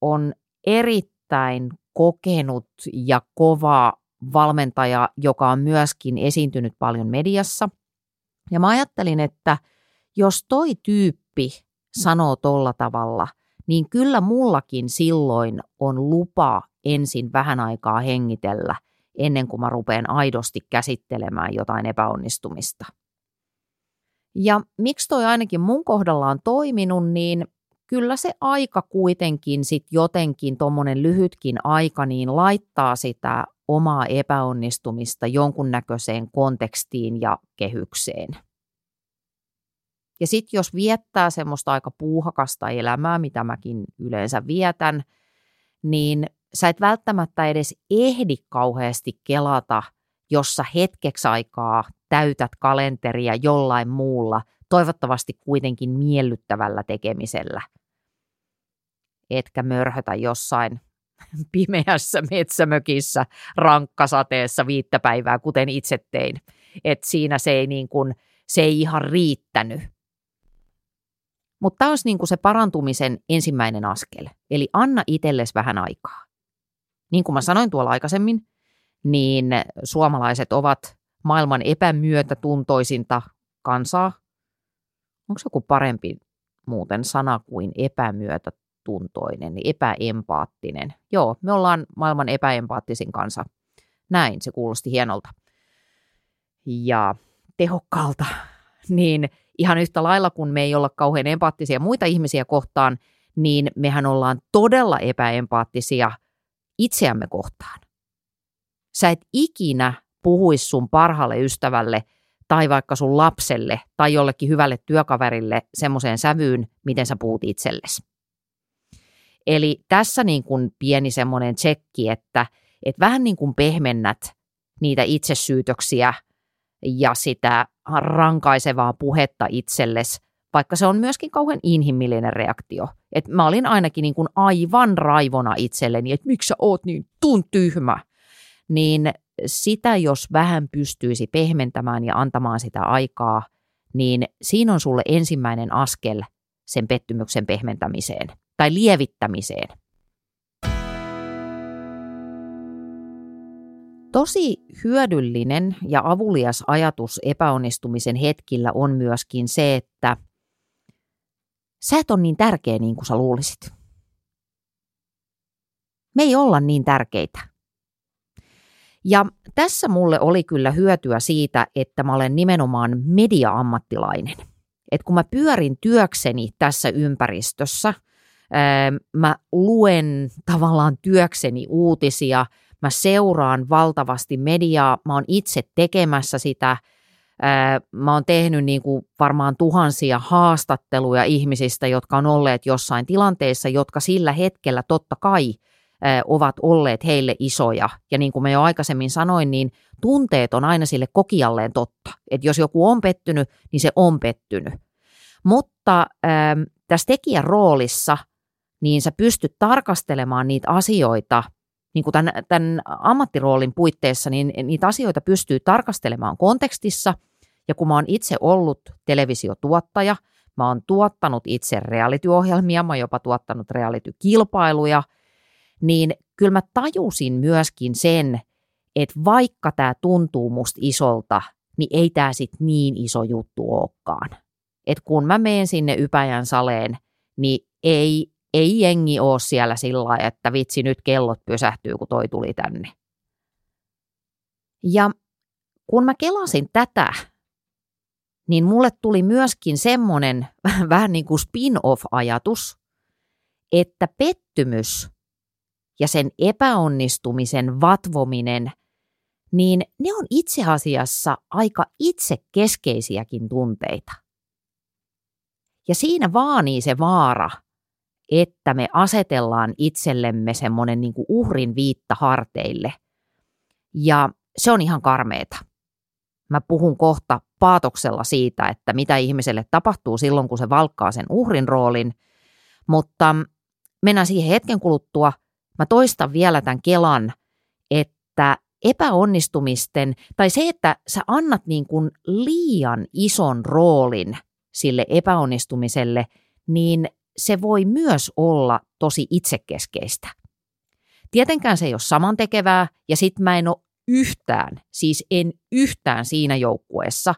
on erittäin kokenut ja kova valmentaja, joka on myöskin esiintynyt paljon mediassa. Ja mä ajattelin, että jos toi tyyppi sanoo tolla tavalla, niin kyllä mullakin silloin on lupa ensin vähän aikaa hengitellä ennen kuin mä rupean aidosti käsittelemään jotain epäonnistumista. Ja miksi toi ainakin mun kohdalla on toiminut, niin kyllä se aika kuitenkin sit jotenkin, tuommoinen lyhytkin aika, niin laittaa sitä omaa epäonnistumista jonkunnäköiseen kontekstiin ja kehykseen. Ja sitten jos viettää semmoista aika puuhakasta elämää, mitä mäkin yleensä vietän, niin sä et välttämättä edes ehdi kauheasti kelata, jossa hetkeksi aikaa täytät kalenteria jollain muulla, toivottavasti kuitenkin miellyttävällä tekemisellä. Etkä mörhötä jossain pimeässä metsämökissä rankkasateessa viittä päivää, kuten itse tein. Et siinä se ei, niin kuin, se ei ihan riittänyt. Mutta tämä olisi niin kuin se parantumisen ensimmäinen askel. Eli anna itsellesi vähän aikaa. Niin kuin mä sanoin tuolla aikaisemmin, niin suomalaiset ovat maailman epämyötätuntoisinta kansaa. Onko joku parempi muuten sana kuin epämyötätuntoinen, niin epäempaattinen? Joo, me ollaan maailman epäempaattisin kansa. Näin, se kuulosti hienolta. Ja tehokkaalta. Niin ihan yhtä lailla, kun me ei olla kauhean empaattisia muita ihmisiä kohtaan, niin mehän ollaan todella epäempaattisia itseämme kohtaan. Sä et ikinä puhuisi sun parhaalle ystävälle tai vaikka sun lapselle tai jollekin hyvälle työkaverille semmoiseen sävyyn, miten sä puhut itsellesi. Eli tässä niin kuin pieni semmoinen tsekki, että, että vähän niin kuin pehmennät niitä itsesyytöksiä ja sitä rankaisevaa puhetta itsellesi, vaikka se on myöskin kauhean inhimillinen reaktio. Et mä olin ainakin niin kuin aivan raivona itselleni, että miksi sä oot niin tun tyhmä. Niin sitä, jos vähän pystyisi pehmentämään ja antamaan sitä aikaa, niin siinä on sulle ensimmäinen askel sen pettymyksen pehmentämiseen tai lievittämiseen. Tosi hyödyllinen ja avulias ajatus epäonnistumisen hetkillä on myöskin se, että sä et ole niin tärkeä niin kuin sä luulisit. Me ei olla niin tärkeitä. Ja tässä mulle oli kyllä hyötyä siitä, että mä olen nimenomaan media-ammattilainen. Et kun mä pyörin työkseni tässä ympäristössä, mä luen tavallaan työkseni uutisia, mä seuraan valtavasti mediaa, mä oon itse tekemässä sitä, mä oon tehnyt niin kuin varmaan tuhansia haastatteluja ihmisistä, jotka on olleet jossain tilanteessa, jotka sillä hetkellä totta kai – ovat olleet heille isoja. Ja niin kuin mä jo aikaisemmin sanoin, niin tunteet on aina sille kokijalleen totta. Että jos joku on pettynyt, niin se on pettynyt. Mutta äh, tässä tekijän roolissa, niin sä pystyt tarkastelemaan niitä asioita, niin kuin tämän, tämän ammattiroolin puitteissa, niin niitä asioita pystyy tarkastelemaan kontekstissa. Ja kun mä oon itse ollut televisiotuottaja, mä oon tuottanut itse reality-ohjelmia, mä oon jopa tuottanut reality-kilpailuja – niin kyllä mä tajusin myöskin sen, että vaikka tämä tuntuu musta isolta, niin ei tämä sitten niin iso juttu olekaan. Et kun mä menen sinne Ypäjän saleen, niin ei, ei jengi ole siellä sillä että vitsi nyt kellot pysähtyy, kun toi tuli tänne. Ja kun mä kelasin tätä, niin mulle tuli myöskin semmoinen vähän niin kuin spin-off-ajatus, että pettymys ja sen epäonnistumisen vatvominen, niin ne on itse asiassa aika itsekeskeisiäkin tunteita. Ja siinä vaanii se vaara, että me asetellaan itsellemme semmoinen niin uhrin viitta harteille. Ja se on ihan karmeeta. Mä puhun kohta paatoksella siitä, että mitä ihmiselle tapahtuu silloin, kun se valkkaa sen uhrin roolin, mutta mennään siihen hetken kuluttua – Mä toistan vielä tämän Kelan, että epäonnistumisten, tai se, että sä annat niin kuin liian ison roolin sille epäonnistumiselle, niin se voi myös olla tosi itsekeskeistä. Tietenkään se ei ole samantekevää, ja sit mä en ole yhtään, siis en yhtään siinä joukkueessa,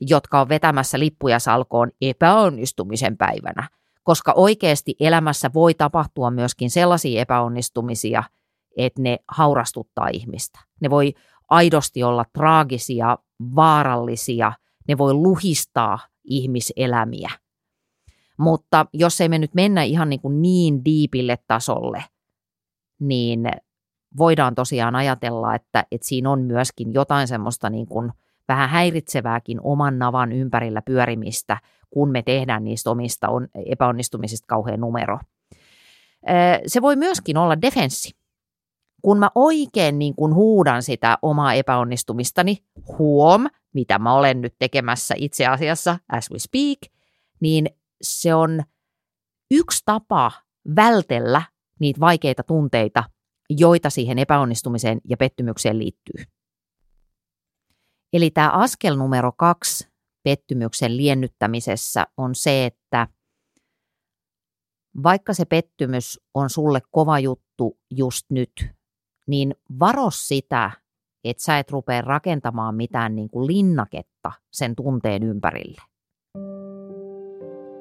jotka on vetämässä lippuja salkoon epäonnistumisen päivänä, koska oikeasti elämässä voi tapahtua myöskin sellaisia epäonnistumisia, että ne haurastuttaa ihmistä. Ne voi aidosti olla traagisia, vaarallisia, ne voi luhistaa ihmiselämiä. Mutta jos ei me nyt mennä ihan niin, kuin niin diipille tasolle, niin voidaan tosiaan ajatella, että, että siinä on myöskin jotain semmoista niin kuin vähän häiritsevääkin oman navan ympärillä pyörimistä – kun me tehdään niistä omista on, epäonnistumisista kauhean numero. Se voi myöskin olla defenssi. Kun mä oikein niin kun huudan sitä omaa epäonnistumistani, huom, mitä mä olen nyt tekemässä itse asiassa as we speak, niin se on yksi tapa vältellä niitä vaikeita tunteita, joita siihen epäonnistumiseen ja pettymykseen liittyy. Eli tämä askel numero kaksi pettymyksen liennyttämisessä on se, että vaikka se pettymys on sulle kova juttu just nyt, niin varo sitä, että sä et rupea rakentamaan mitään niin kuin linnaketta sen tunteen ympärille.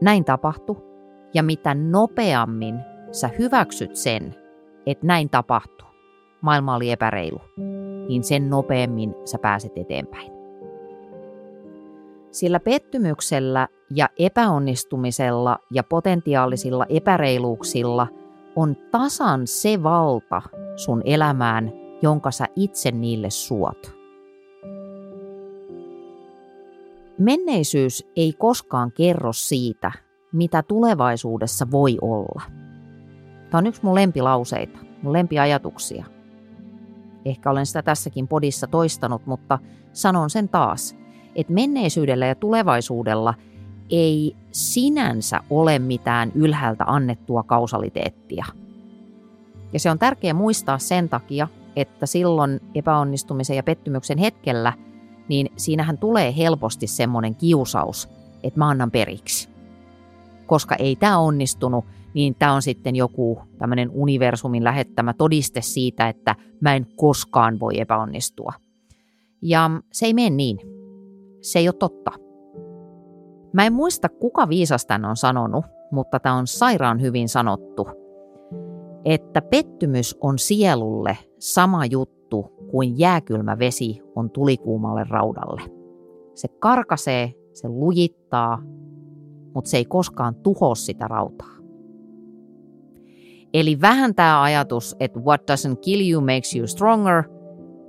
Näin tapahtui, ja mitä nopeammin sä hyväksyt sen, että näin tapahtui, maailma oli epäreilu, niin sen nopeammin sä pääset eteenpäin. Sillä pettymyksellä ja epäonnistumisella ja potentiaalisilla epäreiluuksilla on tasan se valta sun elämään, jonka sä itse niille suot. Menneisyys ei koskaan kerro siitä, mitä tulevaisuudessa voi olla. Tämä on yksi mun lempilauseita, mun lempiajatuksia. Ehkä olen sitä tässäkin podissa toistanut, mutta sanon sen taas, että menneisyydellä ja tulevaisuudella ei sinänsä ole mitään ylhäältä annettua kausaliteettia. Ja se on tärkeää muistaa sen takia, että silloin epäonnistumisen ja pettymyksen hetkellä, niin siinähän tulee helposti semmoinen kiusaus, että mä annan periksi. Koska ei tämä onnistunut, niin tämä on sitten joku tämmöinen universumin lähettämä todiste siitä, että mä en koskaan voi epäonnistua. Ja se ei mene niin. Se ei ole totta. Mä en muista, kuka viisas tämän on sanonut, mutta tämä on sairaan hyvin sanottu, että pettymys on sielulle sama juttu kuin jääkylmä vesi on tulikuumalle raudalle. Se karkasee, se lujittaa, mutta se ei koskaan tuho sitä rautaa. Eli vähän tämä ajatus, että what doesn't kill you makes you stronger,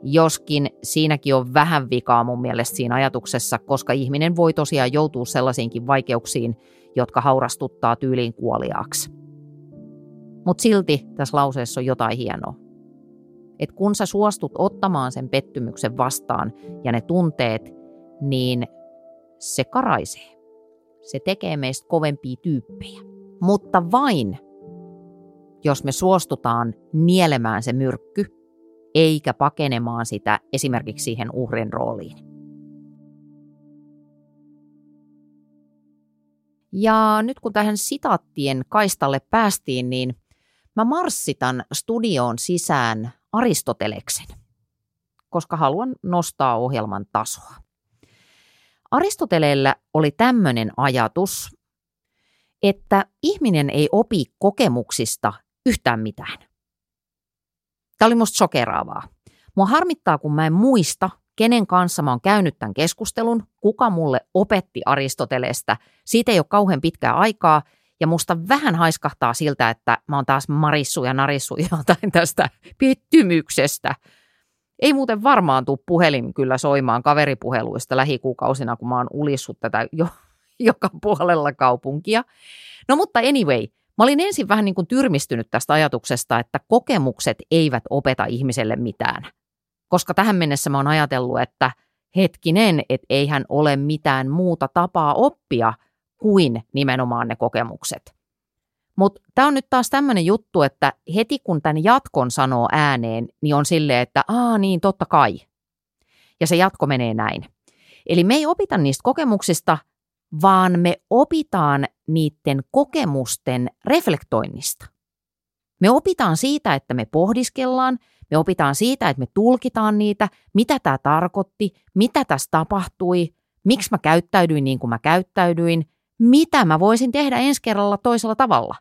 joskin siinäkin on vähän vikaa mun mielestä siinä ajatuksessa, koska ihminen voi tosiaan joutua sellaisiinkin vaikeuksiin, jotka haurastuttaa tyyliin kuoliaaksi. Mutta silti tässä lauseessa on jotain hienoa. Et kun sä suostut ottamaan sen pettymyksen vastaan ja ne tunteet, niin se karaisee. Se tekee meistä kovempia tyyppejä. Mutta vain, jos me suostutaan nielemään se myrkky, eikä pakenemaan sitä esimerkiksi siihen uhrin rooliin. Ja nyt kun tähän sitaattien kaistalle päästiin, niin mä marssitan studioon sisään Aristoteleksen, koska haluan nostaa ohjelman tasoa. Aristoteleellä oli tämmöinen ajatus, että ihminen ei opi kokemuksista yhtään mitään. Tämä oli musta sokeraavaa. Mua harmittaa, kun mä en muista, kenen kanssa mä oon käynyt tämän keskustelun, kuka mulle opetti Aristoteleesta. Siitä ei ole kauhean pitkää aikaa, ja musta vähän haiskahtaa siltä, että mä oon taas marissu ja narissu jotain tästä pettymyksestä. Ei muuten varmaan tuu puhelin kyllä soimaan kaveripuheluista lähikuukausina, kun mä oon ulissut tätä jo, joka puolella kaupunkia. No mutta anyway, Mä olin ensin vähän niin kuin tyrmistynyt tästä ajatuksesta, että kokemukset eivät opeta ihmiselle mitään. Koska tähän mennessä mä oon ajatellut, että hetkinen, että eihän ole mitään muuta tapaa oppia kuin nimenomaan ne kokemukset. Mutta tämä on nyt taas tämmöinen juttu, että heti kun tämän jatkon sanoo ääneen, niin on silleen, että aa niin, totta kai. Ja se jatko menee näin. Eli me ei opita niistä kokemuksista, vaan me opitaan niiden kokemusten reflektoinnista. Me opitaan siitä, että me pohdiskellaan, me opitaan siitä, että me tulkitaan niitä, mitä tämä tarkoitti, mitä tässä tapahtui, miksi mä käyttäydyin niin kuin mä käyttäydyin, mitä mä voisin tehdä ensi kerralla toisella tavalla.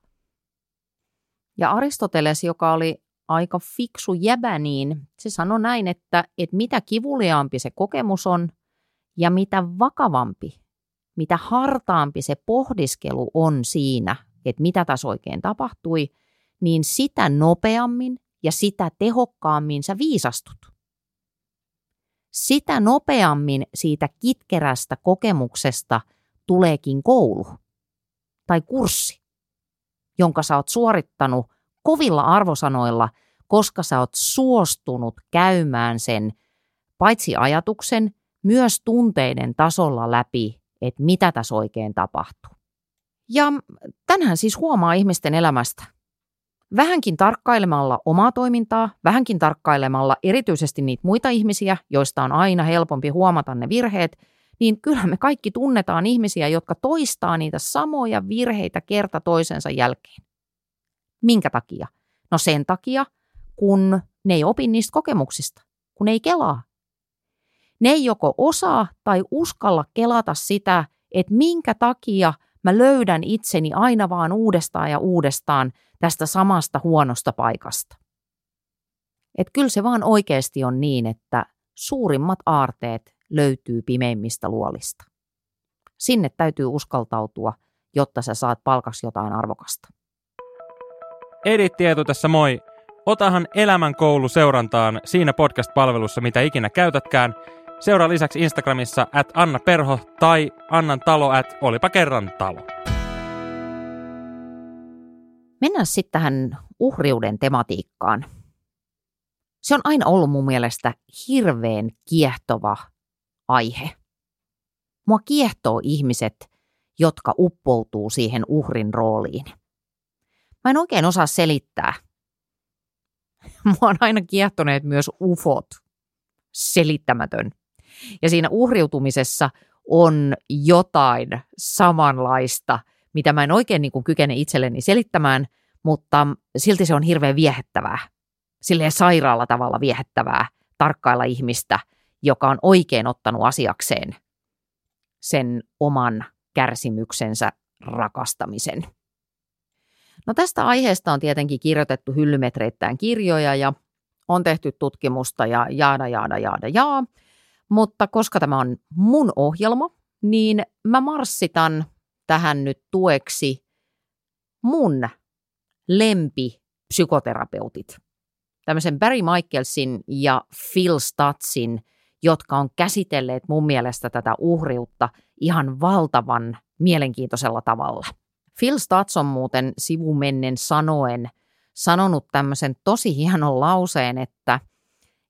Ja Aristoteles, joka oli aika fiksu jäbä, niin se sanoi näin, että, että mitä kivuliaampi se kokemus on ja mitä vakavampi mitä hartaampi se pohdiskelu on siinä, että mitä tässä oikein tapahtui, niin sitä nopeammin ja sitä tehokkaammin sä viisastut. Sitä nopeammin siitä kitkerästä kokemuksesta tuleekin koulu tai kurssi, jonka sä oot suorittanut kovilla arvosanoilla, koska sä oot suostunut käymään sen paitsi ajatuksen, myös tunteiden tasolla läpi että mitä tässä oikein tapahtuu. Ja tänhän siis huomaa ihmisten elämästä. Vähänkin tarkkailemalla omaa toimintaa, vähänkin tarkkailemalla erityisesti niitä muita ihmisiä, joista on aina helpompi huomata ne virheet, niin kyllähän me kaikki tunnetaan ihmisiä, jotka toistaa niitä samoja virheitä kerta toisensa jälkeen. Minkä takia? No sen takia, kun ne ei opi niistä kokemuksista, kun ne ei kelaa, ne ei joko osaa tai uskalla kelata sitä, että minkä takia mä löydän itseni aina vaan uudestaan ja uudestaan tästä samasta huonosta paikasta. Et kyllä se vaan oikeasti on niin, että suurimmat aarteet löytyy pimeimmistä luolista. Sinne täytyy uskaltautua, jotta sä saat palkaksi jotain arvokasta. Edit Tietu tässä moi. Otahan elämänkoulu seurantaan siinä podcast-palvelussa, mitä ikinä käytätkään – Seuraa lisäksi Instagramissa at Anna Perho tai Annan talo at Olipa kerran talo. Mennään sitten tähän uhriuden tematiikkaan. Se on aina ollut mun mielestä hirveän kiehtova aihe. Mua kiehtoo ihmiset, jotka uppoutuu siihen uhrin rooliin. Mä en oikein osaa selittää. Mua on aina kiehtoneet myös ufot. Selittämätön. Ja siinä uhriutumisessa on jotain samanlaista, mitä mä en oikein niin kuin kykene itselleni selittämään, mutta silti se on hirveän viehättävää. Silleen sairaalla tavalla viehättävää tarkkailla ihmistä, joka on oikein ottanut asiakseen sen oman kärsimyksensä rakastamisen. No tästä aiheesta on tietenkin kirjoitettu hyllymetreittäin kirjoja ja on tehty tutkimusta ja jaada, jaada, jaada, jaa. Mutta koska tämä on mun ohjelma, niin mä marssitan tähän nyt tueksi mun lempi psykoterapeutit. Tämmöisen Barry Michaelsin ja Phil Statsin, jotka on käsitelleet mun mielestä tätä uhriutta ihan valtavan mielenkiintoisella tavalla. Phil Stats on muuten sivumennen sanoen sanonut tämmöisen tosi hienon lauseen, että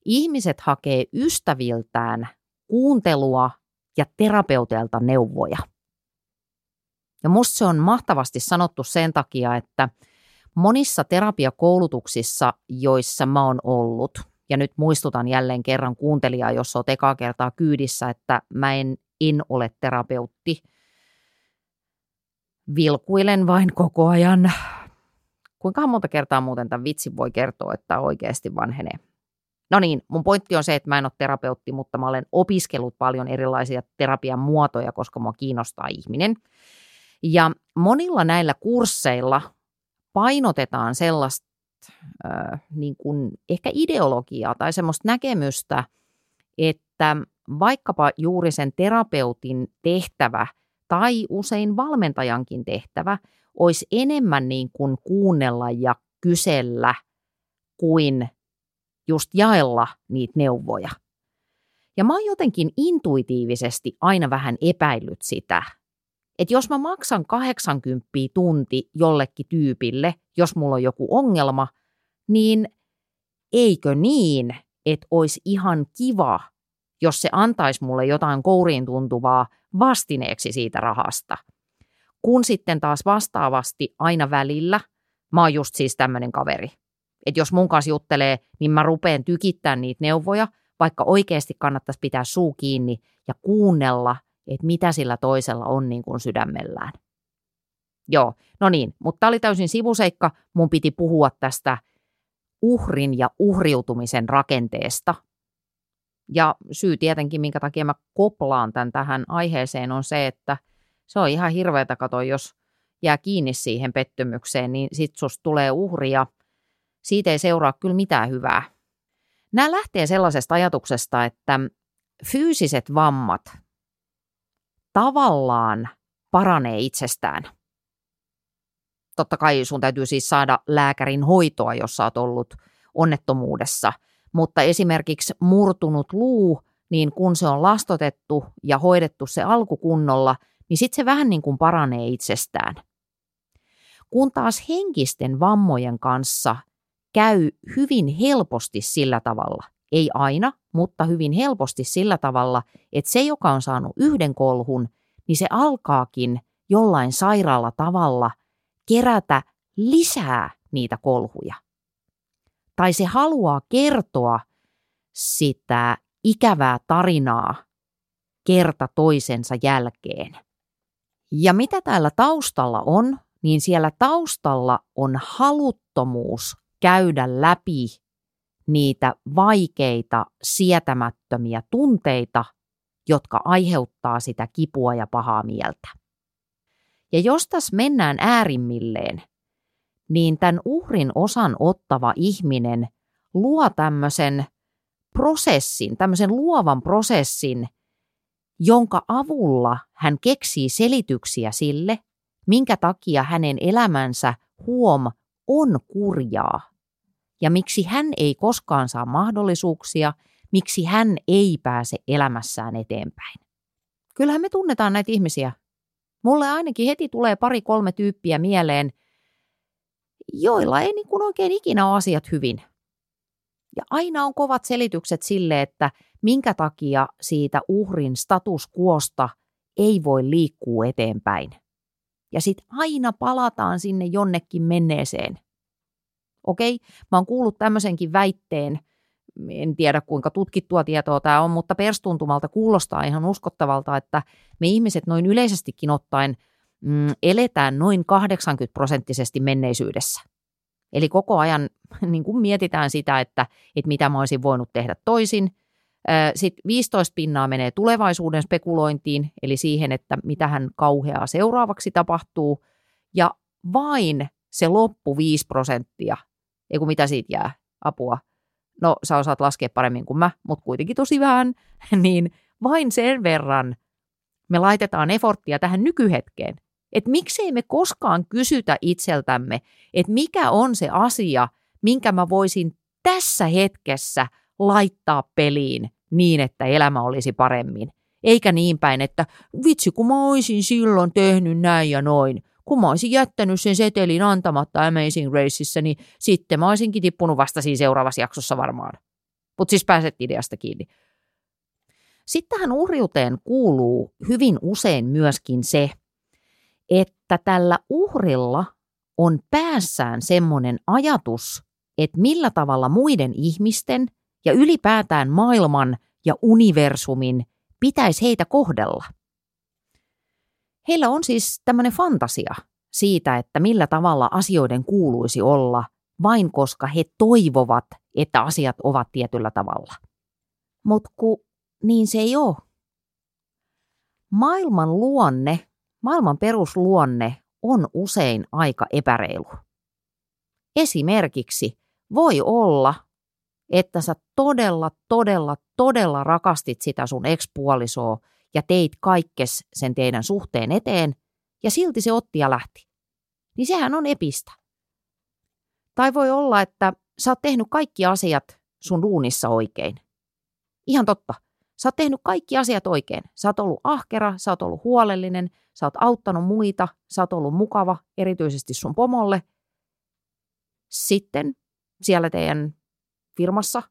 ihmiset hakee ystäviltään kuuntelua ja terapeuteilta neuvoja. Ja musta se on mahtavasti sanottu sen takia, että monissa terapiakoulutuksissa, joissa mä oon ollut, ja nyt muistutan jälleen kerran kuuntelijaa, jos olet ekaa kertaa kyydissä, että mä en, en ole terapeutti. Vilkuilen vain koko ajan. Kuinka monta kertaa muuten tämän vitsin voi kertoa, että oikeasti vanhenee? No niin, mun pointti on se, että mä en ole terapeutti, mutta mä olen opiskellut paljon erilaisia terapian muotoja, koska mua kiinnostaa ihminen. Ja monilla näillä kursseilla painotetaan sellaista äh, niin kuin ehkä ideologiaa tai semmoista näkemystä, että vaikkapa juuri sen terapeutin tehtävä tai usein valmentajankin tehtävä olisi enemmän niin kuin kuunnella ja kysellä kuin just jaella niitä neuvoja. Ja mä oon jotenkin intuitiivisesti aina vähän epäillyt sitä, että jos mä maksan 80 tunti jollekin tyypille, jos mulla on joku ongelma, niin eikö niin, että olisi ihan kiva, jos se antaisi mulle jotain kouriin tuntuvaa vastineeksi siitä rahasta. Kun sitten taas vastaavasti aina välillä, mä oon just siis tämmöinen kaveri, että jos mun kanssa juttelee, niin mä rupeen tykittämään niitä neuvoja, vaikka oikeasti kannattaisi pitää suu kiinni ja kuunnella, että mitä sillä toisella on niin kuin sydämellään. Joo, no niin, mutta tämä oli täysin sivuseikka. Mun piti puhua tästä uhrin ja uhriutumisen rakenteesta. Ja syy tietenkin, minkä takia mä koplaan tämän tähän aiheeseen, on se, että se on ihan hirveätä katoa, jos jää kiinni siihen pettymykseen, niin sit susta tulee uhria siitä ei seuraa kyllä mitään hyvää. Nämä lähtee sellaisesta ajatuksesta, että fyysiset vammat tavallaan paranee itsestään. Totta kai sun täytyy siis saada lääkärin hoitoa, jos sä oot ollut onnettomuudessa, mutta esimerkiksi murtunut luu, niin kun se on lastotettu ja hoidettu se alkukunnolla, niin sitten se vähän niin kuin paranee itsestään. Kun taas henkisten vammojen kanssa käy hyvin helposti sillä tavalla, ei aina, mutta hyvin helposti sillä tavalla, että se, joka on saanut yhden kolhun, niin se alkaakin jollain sairaalla tavalla kerätä lisää niitä kolhuja. Tai se haluaa kertoa sitä ikävää tarinaa kerta toisensa jälkeen. Ja mitä täällä taustalla on, niin siellä taustalla on haluttomuus käydä läpi niitä vaikeita, sietämättömiä tunteita, jotka aiheuttaa sitä kipua ja pahaa mieltä. Ja jos tässä mennään äärimmilleen, niin tämän uhrin osan ottava ihminen luo tämmöisen prosessin, tämmöisen luovan prosessin, jonka avulla hän keksii selityksiä sille, minkä takia hänen elämänsä huom on kurjaa ja miksi hän ei koskaan saa mahdollisuuksia, miksi hän ei pääse elämässään eteenpäin. Kyllähän me tunnetaan näitä ihmisiä. Mulle ainakin heti tulee pari-kolme tyyppiä mieleen, joilla ei niin kuin oikein ikinä ole asiat hyvin. Ja aina on kovat selitykset sille, että minkä takia siitä uhrin statuskuosta ei voi liikkua eteenpäin. Ja sitten aina palataan sinne jonnekin menneeseen. Okei, mä oon kuullut tämmöisenkin väitteen, en tiedä kuinka tutkittua tietoa tämä on, mutta perstuntumalta kuulostaa ihan uskottavalta, että me ihmiset noin yleisestikin ottaen mm, eletään noin 80 prosenttisesti menneisyydessä. Eli koko ajan niin kuin mietitään sitä, että, että mitä mä olisin voinut tehdä toisin. Sitten 15 pinnaa menee tulevaisuuden spekulointiin, eli siihen, että mitä hän kauheaa seuraavaksi tapahtuu. Ja vain se loppu 5 prosenttia, ei kun mitä siitä jää, apua. No sä osaat laskea paremmin kuin mä, mutta kuitenkin tosi vähän, niin vain sen verran me laitetaan eforttia tähän nykyhetkeen. Että miksei me koskaan kysytä itseltämme, että mikä on se asia, minkä mä voisin tässä hetkessä laittaa peliin niin, että elämä olisi paremmin. Eikä niin päin, että vitsi kun mä olisin silloin tehnyt näin ja noin. Kun mä olisin jättänyt sen setelin antamatta Amazing Raceissa, niin sitten mä olisinkin tippunut vasta siinä seuraavassa jaksossa varmaan. Mutta siis pääset ideasta kiinni. Sitten tähän uhriuteen kuuluu hyvin usein myöskin se, että tällä uhrilla on päässään semmoinen ajatus, että millä tavalla muiden ihmisten ja ylipäätään maailman ja universumin pitäisi heitä kohdella. Heillä on siis tämmöinen fantasia siitä, että millä tavalla asioiden kuuluisi olla, vain koska he toivovat, että asiat ovat tietyllä tavalla. Mutta kun niin se ei ole. Maailman luonne maailman perusluonne on usein aika epäreilu. Esimerkiksi voi olla, että sä todella, todella, todella rakastit sitä sun ekspuolisoa ja teit kaikkes sen teidän suhteen eteen, ja silti se otti ja lähti. Niin sehän on epistä. Tai voi olla, että sä oot tehnyt kaikki asiat sun duunissa oikein. Ihan totta. Sä oot tehnyt kaikki asiat oikein. Sä oot ollut ahkera, sä oot ollut huolellinen, sä oot auttanut muita, sä oot ollut mukava, erityisesti sun pomolle. Sitten siellä teidän firmassa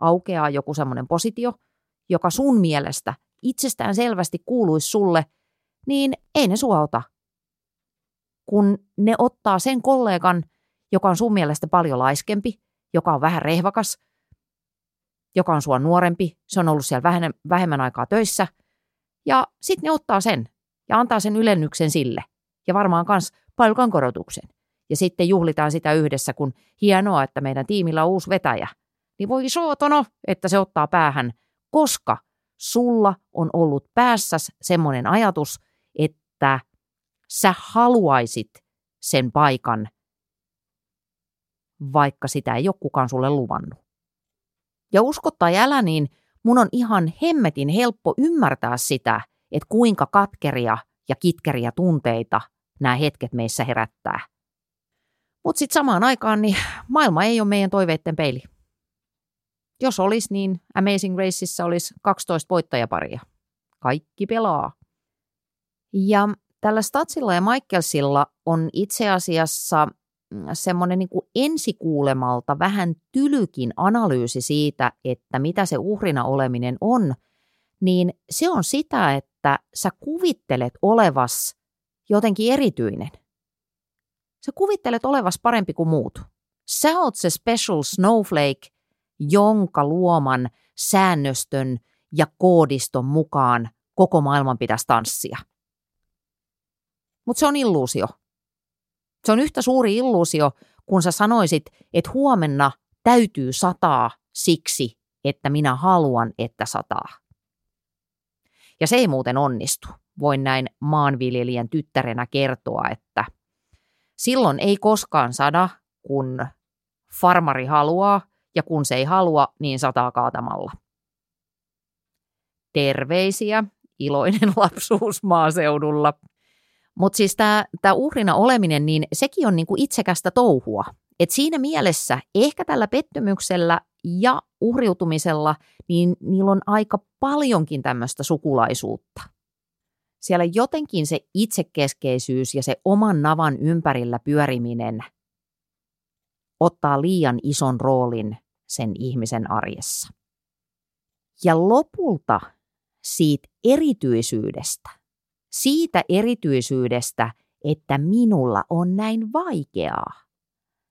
aukeaa joku semmoinen positio, joka sun mielestä itsestään selvästi kuuluisi sulle, niin ei ne sua ota. Kun ne ottaa sen kollegan, joka on sun mielestä paljon laiskempi, joka on vähän rehvakas – joka on sua nuorempi, se on ollut siellä vähemmän, vähemmän aikaa töissä, ja sitten ne ottaa sen ja antaa sen ylennyksen sille, ja varmaan myös palkankorotuksen. Ja sitten juhlitaan sitä yhdessä, kun hienoa, että meidän tiimillä on uusi vetäjä. Niin voi sootono, että se ottaa päähän, koska sulla on ollut päässäs semmoinen ajatus, että sä haluaisit sen paikan, vaikka sitä ei ole kukaan sulle luvannut. Ja usko tai älä, niin mun on ihan hemmetin helppo ymmärtää sitä, että kuinka katkeria ja kitkeriä tunteita nämä hetket meissä herättää. Mutta sitten samaan aikaan niin maailma ei ole meidän toiveiden peili. Jos olisi, niin Amazing Raceissa olisi 12 voittajaparia. Kaikki pelaa. Ja tällä Statsilla ja Michaelsilla on itse asiassa semmoinen niin kuin ensikuulemalta vähän tylykin analyysi siitä, että mitä se uhrina oleminen on, niin se on sitä, että sä kuvittelet olevas jotenkin erityinen. Sä kuvittelet olevas parempi kuin muut. Sä oot se special snowflake, jonka luoman säännöstön ja koodiston mukaan koko maailman pitäisi tanssia. Mutta se on illuusio. Se on yhtä suuri illuusio, kun sä sanoisit, että huomenna täytyy sataa siksi, että minä haluan, että sataa. Ja se ei muuten onnistu. Voin näin maanviljelijän tyttärenä kertoa, että silloin ei koskaan sada, kun farmari haluaa, ja kun se ei halua, niin sataa kaatamalla. Terveisiä, iloinen lapsuus maaseudulla. Mutta siis tämä uhrina oleminen, niin sekin on niinku itsekästä touhua. Et siinä mielessä ehkä tällä pettymyksellä ja uhriutumisella, niin niillä on aika paljonkin tämmöistä sukulaisuutta. Siellä jotenkin se itsekeskeisyys ja se oman navan ympärillä pyöriminen ottaa liian ison roolin sen ihmisen arjessa. Ja lopulta siitä erityisyydestä, siitä erityisyydestä, että minulla on näin vaikeaa,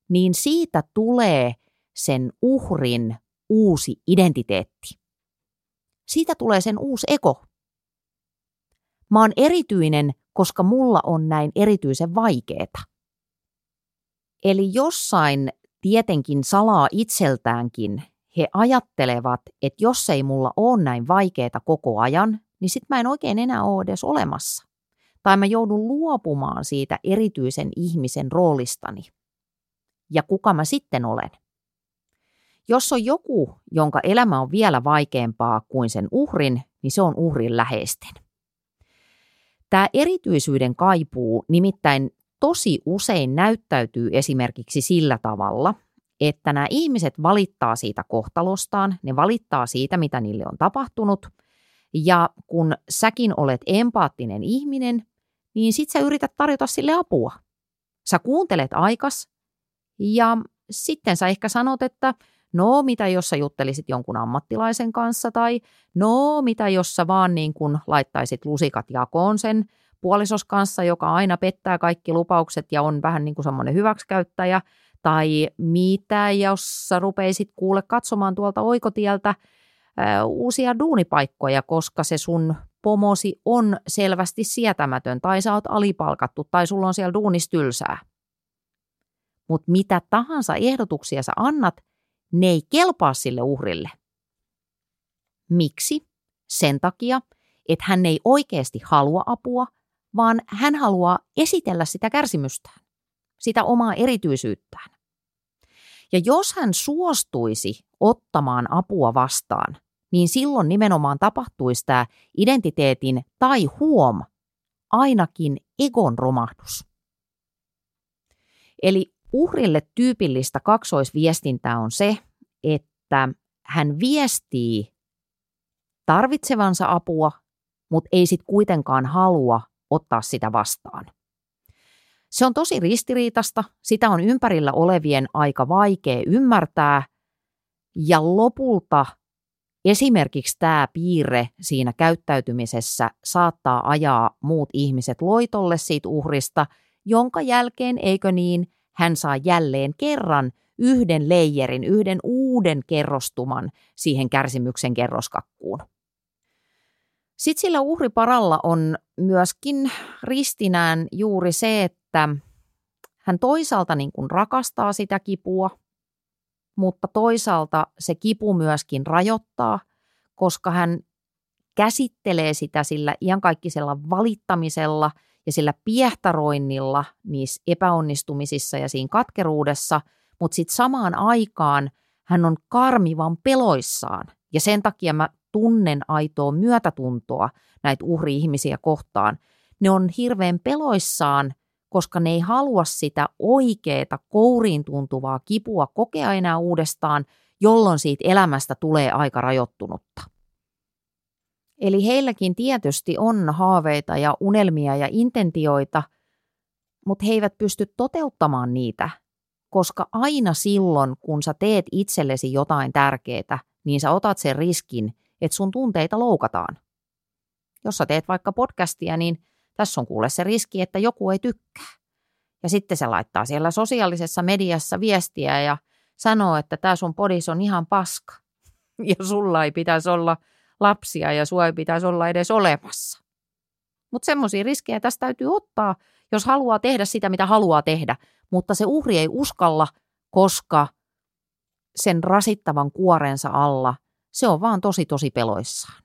niin siitä tulee sen uhrin uusi identiteetti. Siitä tulee sen uusi ego. Mä oon erityinen, koska mulla on näin erityisen vaikeeta. Eli jossain tietenkin salaa itseltäänkin he ajattelevat, että jos ei mulla ole näin vaikeeta koko ajan, niin sit mä en oikein enää ole edes olemassa. Tai mä joudun luopumaan siitä erityisen ihmisen roolistani. Ja kuka mä sitten olen? Jos on joku, jonka elämä on vielä vaikeampaa kuin sen uhrin, niin se on uhrin läheisten. Tämä erityisyyden kaipuu nimittäin tosi usein näyttäytyy esimerkiksi sillä tavalla, että nämä ihmiset valittaa siitä kohtalostaan, ne valittaa siitä, mitä niille on tapahtunut, ja kun säkin olet empaattinen ihminen, niin sit sä yrität tarjota sille apua. Sä kuuntelet aikas, ja sitten sä ehkä sanot, että no mitä jos sä juttelisit jonkun ammattilaisen kanssa, tai no mitä jos sä vaan niin kun laittaisit lusikat jakoon sen puolisos kanssa, joka aina pettää kaikki lupaukset ja on vähän niin kuin semmoinen hyväksikäyttäjä, tai mitä jos sä rupeisit kuule katsomaan tuolta oikotieltä ää, uusia duunipaikkoja, koska se sun pomosi on selvästi sietämätön, tai sä oot alipalkattu, tai sulla on siellä duunistylsää. Mutta mitä tahansa ehdotuksia sä annat, ne ei kelpaa sille uhrille. Miksi? Sen takia, että hän ei oikeasti halua apua, vaan hän haluaa esitellä sitä kärsimystään, sitä omaa erityisyyttään. Ja jos hän suostuisi ottamaan apua vastaan, niin silloin nimenomaan tapahtuisi tämä identiteetin tai huom, ainakin egon romahdus. Eli uhrille tyypillistä kaksoisviestintää on se, että hän viestii tarvitsevansa apua, mutta ei sitten kuitenkaan halua ottaa sitä vastaan. Se on tosi ristiriitasta, sitä on ympärillä olevien aika vaikea ymmärtää, ja lopulta esimerkiksi tämä piirre siinä käyttäytymisessä saattaa ajaa muut ihmiset loitolle siitä uhrista, jonka jälkeen, eikö niin, hän saa jälleen kerran yhden leijerin, yhden uuden kerrostuman siihen kärsimyksen kerroskakkuun. Sitten sillä uhriparalla on myöskin ristinään juuri se, että hän toisaalta niin kuin rakastaa sitä kipua, mutta toisaalta se kipu myöskin rajoittaa, koska hän käsittelee sitä sillä iankaikkisella valittamisella ja sillä piehtaroinnilla niissä epäonnistumisissa ja siinä katkeruudessa, mutta sitten samaan aikaan hän on karmivan peloissaan. Ja sen takia mä tunnen aitoa myötätuntoa näitä uhri-ihmisiä kohtaan. Ne on hirveän peloissaan, koska ne ei halua sitä oikeaa, kouriin tuntuvaa kipua kokea enää uudestaan, jolloin siitä elämästä tulee aika rajoittunutta. Eli heilläkin tietysti on haaveita ja unelmia ja intentioita, mutta he eivät pysty toteuttamaan niitä, koska aina silloin, kun sä teet itsellesi jotain tärkeää, niin sä otat sen riskin, että sun tunteita loukataan. Jos sä teet vaikka podcastia, niin tässä on kuule se riski, että joku ei tykkää. Ja sitten se laittaa siellä sosiaalisessa mediassa viestiä ja sanoo, että tämä sun podis on ihan paska. Ja sulla ei pitäisi olla lapsia ja sua ei pitäisi olla edes olemassa. Mutta semmoisia riskejä tästä täytyy ottaa, jos haluaa tehdä sitä, mitä haluaa tehdä. Mutta se uhri ei uskalla, koska sen rasittavan kuorensa alla – se on vaan tosi tosi peloissaan.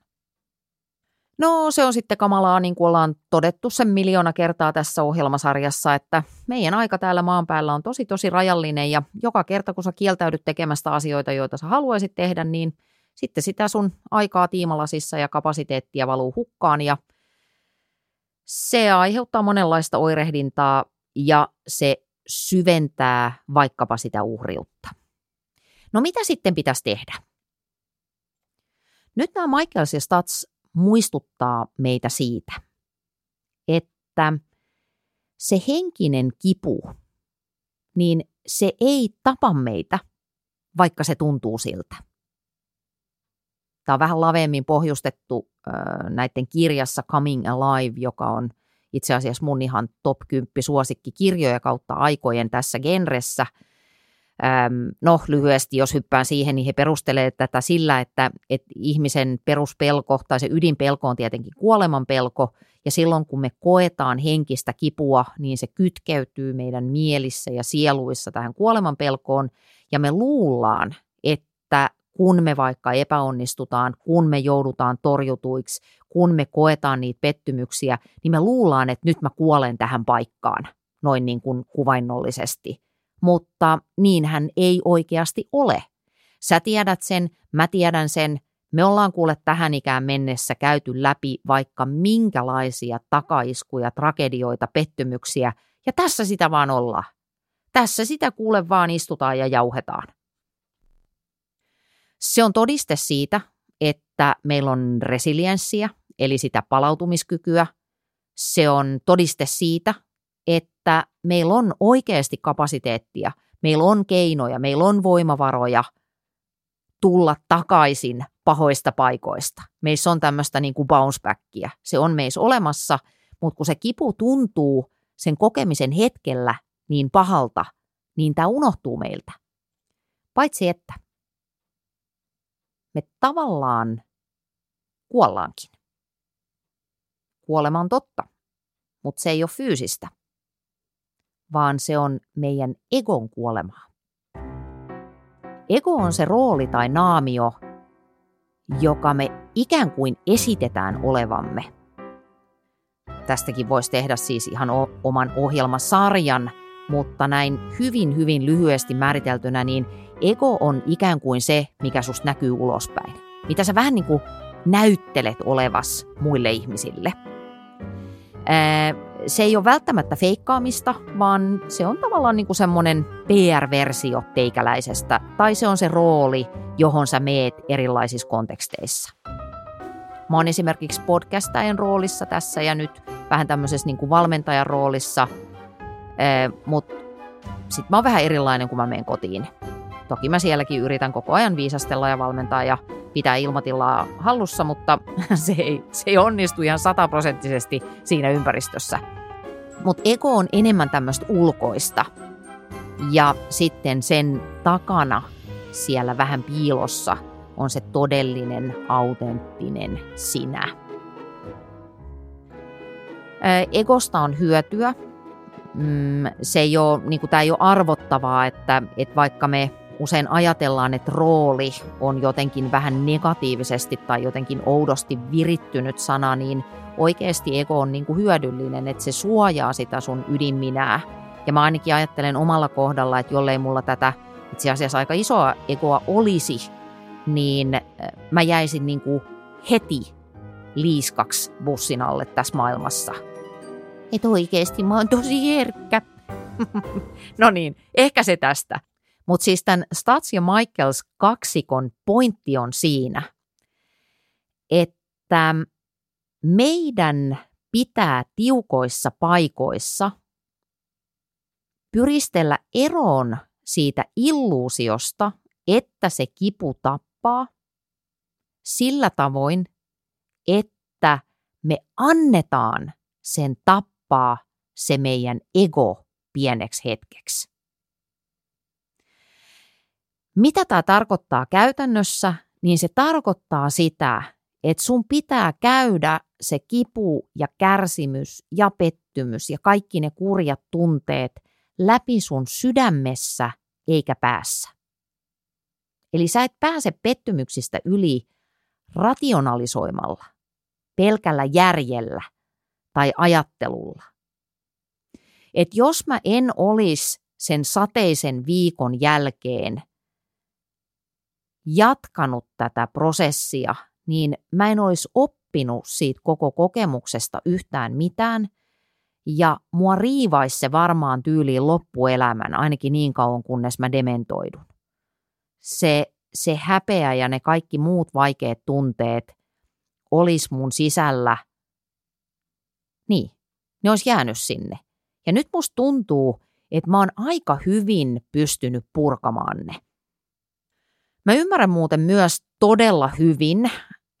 No se on sitten kamalaa, niin kuin ollaan todettu sen miljoona kertaa tässä ohjelmasarjassa, että meidän aika täällä maan päällä on tosi tosi rajallinen ja joka kerta kun sä kieltäydyt tekemästä asioita, joita sä haluaisit tehdä, niin sitten sitä sun aikaa tiimalasissa ja kapasiteettia valuu hukkaan ja se aiheuttaa monenlaista oirehdintaa ja se syventää vaikkapa sitä uhriutta. No mitä sitten pitäisi tehdä? Nyt nämä Michaels ja Stats muistuttaa meitä siitä, että se henkinen kipu, niin se ei tapa meitä, vaikka se tuntuu siltä. Tämä on vähän laveemmin pohjustettu näiden kirjassa Coming Alive, joka on itse asiassa mun ihan top 10 suosikki kirjoja kautta aikojen tässä genressä. No lyhyesti, jos hyppään siihen, niin he perustelevat tätä sillä, että, että ihmisen peruspelko tai se ydinpelko on tietenkin kuoleman pelko, ja silloin kun me koetaan henkistä kipua, niin se kytkeytyy meidän mielissä ja sieluissa tähän kuoleman pelkoon, ja me luullaan, että kun me vaikka epäonnistutaan, kun me joudutaan torjutuiksi, kun me koetaan niitä pettymyksiä, niin me luullaan, että nyt mä kuolen tähän paikkaan, noin niin kuin kuvainnollisesti. Mutta niinhän ei oikeasti ole. Sä tiedät sen, mä tiedän sen, me ollaan kuule tähän ikään mennessä käyty läpi vaikka minkälaisia takaiskuja, tragedioita, pettymyksiä, ja tässä sitä vaan ollaan. Tässä sitä kuule vaan istutaan ja jauhetaan. Se on todiste siitä, että meillä on resilienssiä, eli sitä palautumiskykyä. Se on todiste siitä, että meillä on oikeasti kapasiteettia, meillä on keinoja, meillä on voimavaroja tulla takaisin pahoista paikoista. Meissä on tämmöistä niin kuin bounce backia. Se on meissä olemassa, mutta kun se kipu tuntuu sen kokemisen hetkellä niin pahalta, niin tämä unohtuu meiltä. Paitsi että me tavallaan kuollaankin. Kuolema on totta, mutta se ei ole fyysistä, vaan se on meidän egon kuolemaa. Ego on se rooli tai naamio, joka me ikään kuin esitetään olevamme. Tästäkin voisi tehdä siis ihan oman ohjelmasarjan, mutta näin hyvin hyvin lyhyesti määriteltynä, niin ego on ikään kuin se, mikä susta näkyy ulospäin. Mitä sä vähän niin kuin näyttelet olevas muille ihmisille. Se ei ole välttämättä feikkaamista, vaan se on tavallaan niin kuin semmoinen PR-versio teikäläisestä, tai se on se rooli, johon sä meet erilaisissa konteksteissa. Mä oon esimerkiksi podcastajan roolissa tässä ja nyt vähän tämmöisessä niin kuin valmentajan roolissa, mutta sitten mä oon vähän erilainen, kun mä menen kotiin. Toki mä sielläkin yritän koko ajan viisastella ja valmentaa ja pitää ilmatilaa hallussa, mutta se ei, se ei onnistu ihan sataprosenttisesti siinä ympäristössä. Mutta ego on enemmän tämmöistä ulkoista. Ja sitten sen takana siellä vähän piilossa on se todellinen, autenttinen sinä. Egosta on hyötyä. Mm, se ei ole, niin kuin, tämä ei ole arvottavaa, että, että vaikka me usein ajatellaan, että rooli on jotenkin vähän negatiivisesti tai jotenkin oudosti virittynyt sana, niin oikeasti ego on niin kuin hyödyllinen, että se suojaa sitä sun ydinminää. Ja mä ainakin ajattelen omalla kohdalla, että jollei mulla tätä itse asiassa aika isoa egoa olisi, niin äh, mä jäisin niin kuin heti liiskaksi bussin alle tässä maailmassa. Et oikeasti mä oon tosi herkkä. no niin, ehkä se tästä. Mutta siis tämän Stats ja Michaels kaksikon pointti on siinä, että meidän pitää tiukoissa paikoissa pyristellä eroon siitä illuusiosta, että se kipu tappaa sillä tavoin, että me annetaan sen tappaa se meidän ego pieneksi hetkeksi. Mitä tämä tarkoittaa käytännössä? Niin se tarkoittaa sitä, että sun pitää käydä se kipu ja kärsimys ja pettymys ja kaikki ne kurjat tunteet läpi sun sydämessä eikä päässä. Eli sä et pääse pettymyksistä yli rationalisoimalla, pelkällä järjellä tai ajattelulla. Et jos mä en olisi sen sateisen viikon jälkeen jatkanut tätä prosessia, niin mä en olisi oppinut siitä koko kokemuksesta yhtään mitään, ja mua riivaisi se varmaan tyyliin loppuelämän, ainakin niin kauan kunnes mä dementoidun. Se, se häpeä ja ne kaikki muut vaikeat tunteet olisi mun sisällä, niin, ne olisi jäänyt sinne. Ja nyt musta tuntuu, että mä oon aika hyvin pystynyt purkamaan ne. Mä ymmärrän muuten myös todella hyvin,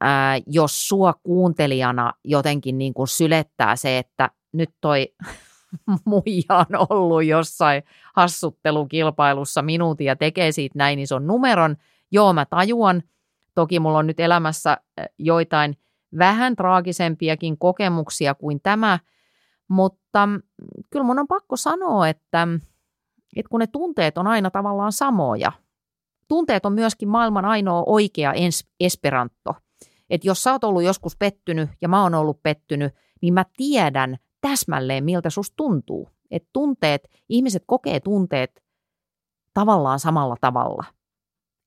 ää, jos sua kuuntelijana jotenkin niin kuin sylettää se, että nyt toi muija on ollut jossain hassuttelukilpailussa minuutin ja tekee siitä näin ison numeron. Joo, mä tajuan. Toki mulla on nyt elämässä joitain vähän traagisempiakin kokemuksia kuin tämä, mutta kyllä mun on pakko sanoa, että, että kun ne tunteet on aina tavallaan samoja. Tunteet on myöskin maailman ainoa oikea esperanto. Että jos sä oot ollut joskus pettynyt ja mä oon ollut pettynyt, niin mä tiedän täsmälleen, miltä susta tuntuu. Että tunteet, ihmiset kokee tunteet tavallaan samalla tavalla.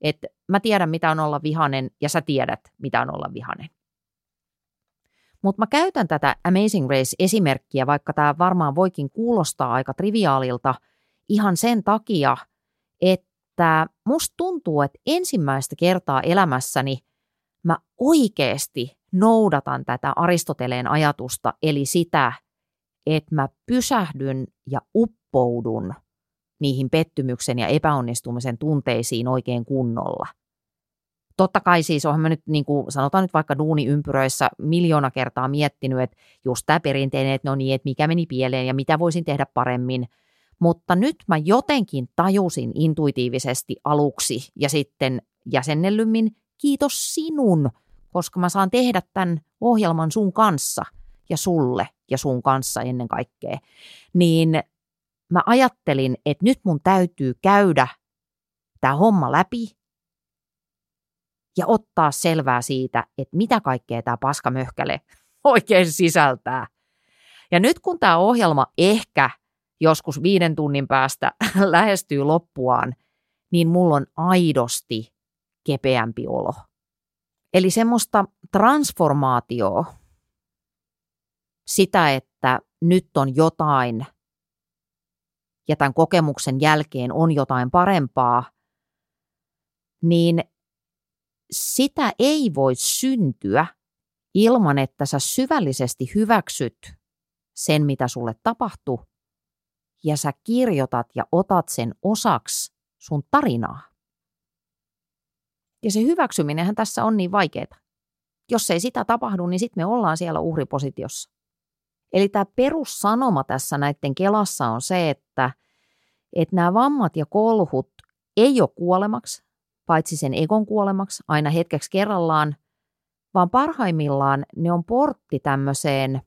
Että mä tiedän, mitä on olla vihanen ja sä tiedät, mitä on olla vihanen. Mutta mä käytän tätä Amazing Race-esimerkkiä, vaikka tämä varmaan voikin kuulostaa aika triviaalilta, ihan sen takia, että musta tuntuu, että ensimmäistä kertaa elämässäni mä oikeasti noudatan tätä Aristoteleen ajatusta, eli sitä, että mä pysähdyn ja uppoudun niihin pettymyksen ja epäonnistumisen tunteisiin oikein kunnolla. Totta kai siis olen mä nyt, niin kuin sanotaan nyt vaikka duuniympyröissä miljoona kertaa miettinyt, että just tämä perinteinen, että no niin, että mikä meni pieleen ja mitä voisin tehdä paremmin. Mutta nyt mä jotenkin tajusin intuitiivisesti aluksi ja sitten jäsennellymmin, kiitos sinun, koska mä saan tehdä tämän ohjelman sun kanssa ja sulle ja sun kanssa ennen kaikkea. Niin mä ajattelin, että nyt mun täytyy käydä tämä homma läpi ja ottaa selvää siitä, että mitä kaikkea tämä paskamöhkäle oikein sisältää. Ja nyt kun tämä ohjelma ehkä joskus viiden tunnin päästä lähestyy loppuaan, niin mulla on aidosti kepeämpi olo. Eli semmoista transformaatioa, sitä, että nyt on jotain ja tämän kokemuksen jälkeen on jotain parempaa, niin sitä ei voi syntyä ilman, että sä syvällisesti hyväksyt sen, mitä sulle tapahtuu, ja sä kirjoitat ja otat sen osaksi sun tarinaa. Ja se hyväksyminenhän tässä on niin vaikeaa. Jos ei sitä tapahdu, niin sitten me ollaan siellä uhripositiossa. Eli tämä perussanoma tässä näiden kelassa on se, että, että nämä vammat ja kolhut ei ole kuolemaksi, paitsi sen ekon kuolemaksi aina hetkeksi kerrallaan, vaan parhaimmillaan ne on portti tämmöiseen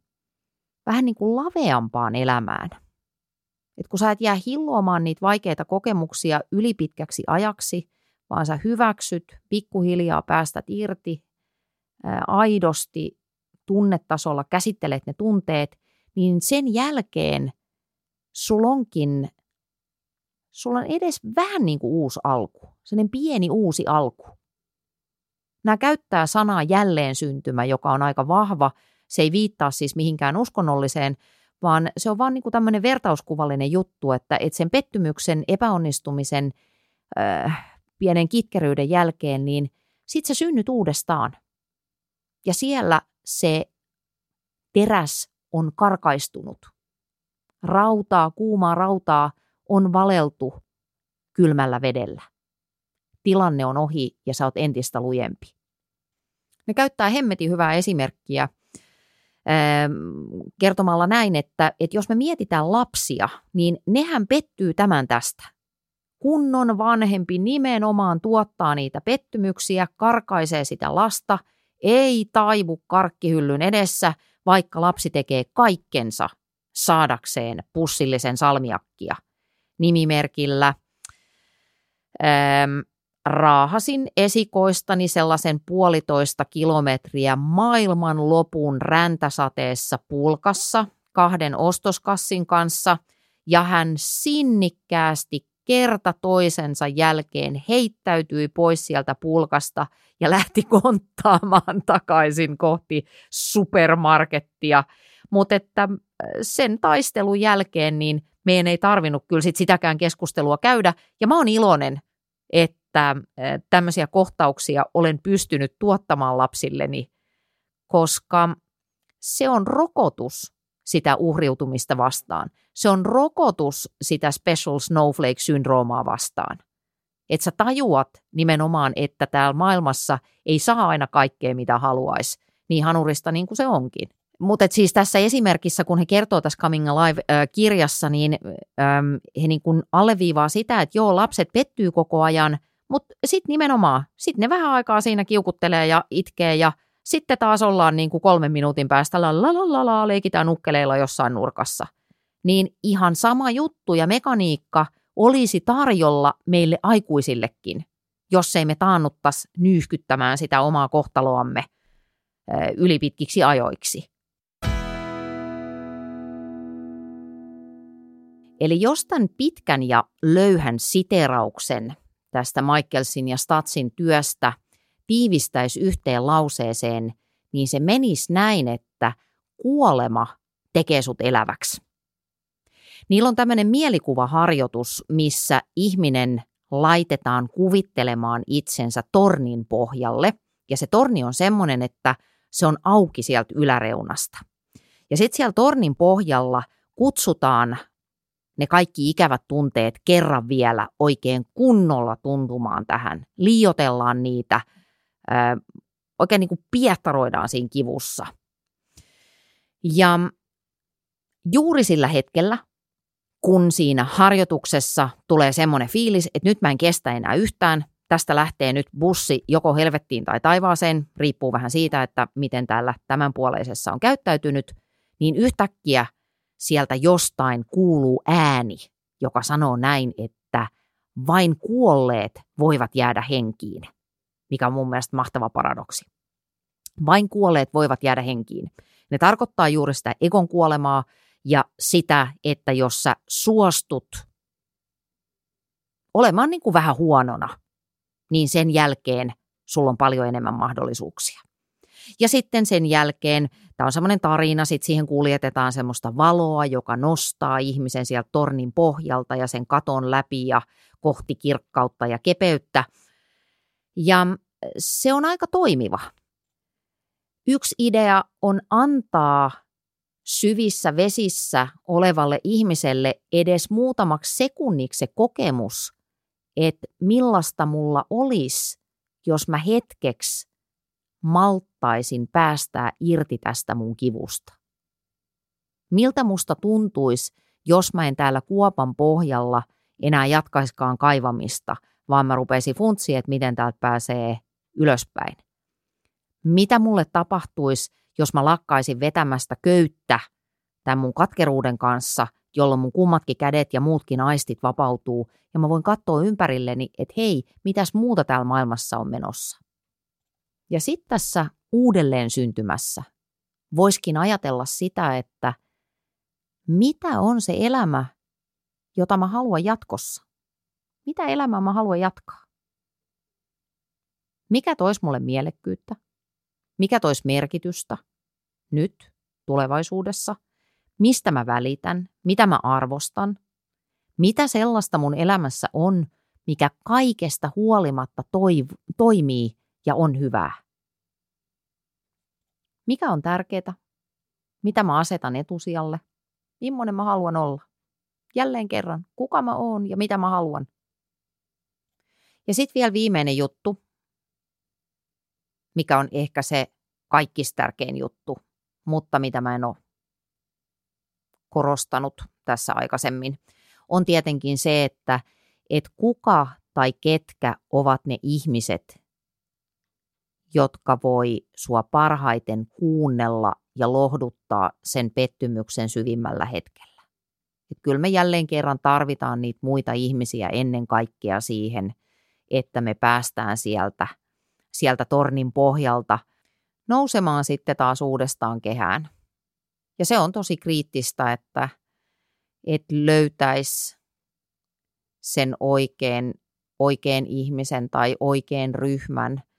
vähän niin kuin laveampaan elämään. Et kun sä et jää hilloamaan niitä vaikeita kokemuksia ylipitkäksi ajaksi, vaan sä hyväksyt, pikkuhiljaa päästät irti, ää, aidosti tunnetasolla käsittelet ne tunteet, niin sen jälkeen sulla onkin sulla on edes vähän niin kuin uusi alku, sellainen pieni uusi alku. Nämä käyttää sanaa jälleen syntymä, joka on aika vahva. Se ei viittaa siis mihinkään uskonnolliseen, vaan se on vaan niin kuin tämmöinen vertauskuvallinen juttu, että, että sen pettymyksen, epäonnistumisen, äh, pienen kitkeryyden jälkeen, niin sit sä synnyt uudestaan. Ja siellä se teräs on karkaistunut. Rautaa, kuumaa rautaa on valeltu kylmällä vedellä. Tilanne on ohi ja sä oot entistä lujempi. Ne käyttää hemmetin hyvää esimerkkiä kertomalla näin, että, että jos me mietitään lapsia, niin nehän pettyy tämän tästä. Kunnon vanhempi nimenomaan tuottaa niitä pettymyksiä, karkaisee sitä lasta, ei taivu karkkihyllyn edessä, vaikka lapsi tekee kaikkensa saadakseen pussillisen salmiakkia – nimimerkillä. Ähm, raahasin esikoistani sellaisen puolitoista kilometriä maailman lopun räntäsateessa pulkassa kahden ostoskassin kanssa ja hän sinnikkäästi kerta toisensa jälkeen heittäytyi pois sieltä pulkasta ja lähti konttaamaan takaisin kohti supermarkettia. Mutta että sen taistelun jälkeen niin meidän ei tarvinnut kyllä sit sitäkään keskustelua käydä. Ja mä oon iloinen, että tämmöisiä kohtauksia olen pystynyt tuottamaan lapsilleni, koska se on rokotus sitä uhriutumista vastaan. Se on rokotus sitä special snowflake-syndroomaa vastaan. Että sä tajuat nimenomaan, että täällä maailmassa ei saa aina kaikkea, mitä haluaisi, niin hanurista niin kuin se onkin. Mutta siis tässä esimerkissä, kun he kertoo tässä Coming Alive-kirjassa, niin he niin kuin alleviivaa sitä, että joo, lapset pettyy koko ajan, mutta sitten nimenomaan, sitten ne vähän aikaa siinä kiukuttelee ja itkee ja sitten taas ollaan niin kuin kolmen minuutin päästä la la la la, la leikitään ukkeleilla jossain nurkassa. Niin ihan sama juttu ja mekaniikka olisi tarjolla meille aikuisillekin, jos ei me taannuttaisi nyyhkyttämään sitä omaa kohtaloamme ylipitkiksi ajoiksi. Eli jos tämän pitkän ja löyhän siterauksen tästä Michaelsin ja Statsin työstä tiivistäisi yhteen lauseeseen, niin se menisi näin, että kuolema tekee sut eläväksi. Niillä on tämmöinen mielikuvaharjoitus, missä ihminen laitetaan kuvittelemaan itsensä tornin pohjalle. Ja se torni on semmoinen, että se on auki sieltä yläreunasta. Ja sitten siellä tornin pohjalla kutsutaan ne kaikki ikävät tunteet kerran vielä oikein kunnolla tuntumaan tähän. Liiotellaan niitä, oikein niin kuin piehtaroidaan siinä kivussa. Ja juuri sillä hetkellä, kun siinä harjoituksessa tulee semmoinen fiilis, että nyt mä en kestä enää yhtään, tästä lähtee nyt bussi joko helvettiin tai taivaaseen, riippuu vähän siitä, että miten täällä tämänpuoleisessa on käyttäytynyt, niin yhtäkkiä – sieltä jostain kuuluu ääni, joka sanoo näin, että vain kuolleet voivat jäädä henkiin, mikä on mun mielestä mahtava paradoksi. Vain kuolleet voivat jäädä henkiin. Ne tarkoittaa juuri sitä egon kuolemaa ja sitä, että jos sä suostut olemaan niin kuin vähän huonona, niin sen jälkeen sulla on paljon enemmän mahdollisuuksia. Ja sitten sen jälkeen, tämä on semmoinen tarina, sitten siihen kuljetetaan semmoista valoa, joka nostaa ihmisen sieltä tornin pohjalta ja sen katon läpi ja kohti kirkkautta ja kepeyttä. Ja se on aika toimiva. Yksi idea on antaa syvissä vesissä olevalle ihmiselle edes muutamaksi sekunniksi se kokemus, että millaista mulla olisi, jos mä hetkeksi malttaisin päästää irti tästä mun kivusta? Miltä musta tuntuisi, jos mä en täällä kuopan pohjalla enää jatkaiskaan kaivamista, vaan mä rupeisin funtsiin, että miten täältä pääsee ylöspäin? Mitä mulle tapahtuisi, jos mä lakkaisin vetämästä köyttä tämän mun katkeruuden kanssa, jolloin mun kummatkin kädet ja muutkin aistit vapautuu, ja mä voin katsoa ympärilleni, että hei, mitäs muuta täällä maailmassa on menossa. Ja sitten tässä uudelleen syntymässä voiskin ajatella sitä, että mitä on se elämä, jota mä haluan jatkossa? Mitä elämää mä haluan jatkaa? Mikä tois mulle mielekkyyttä? Mikä tois merkitystä? Nyt, tulevaisuudessa? Mistä mä välitän? Mitä mä arvostan? Mitä sellaista mun elämässä on, mikä kaikesta huolimatta toiv- toimii ja on hyvää. Mikä on tärkeää? Mitä mä asetan etusijalle? Mimmonen mä haluan olla? Jälleen kerran, kuka mä oon ja mitä mä haluan? Ja sitten vielä viimeinen juttu, mikä on ehkä se kaikista tärkein juttu, mutta mitä mä en ole korostanut tässä aikaisemmin, on tietenkin se, että et kuka tai ketkä ovat ne ihmiset, jotka voi sua parhaiten kuunnella ja lohduttaa sen pettymyksen syvimmällä hetkellä. Et kyllä me jälleen kerran tarvitaan niitä muita ihmisiä ennen kaikkea siihen, että me päästään sieltä, sieltä tornin pohjalta nousemaan sitten taas uudestaan kehään. Ja se on tosi kriittistä, että et löytäisi sen oikein, oikein ihmisen tai oikein ryhmän –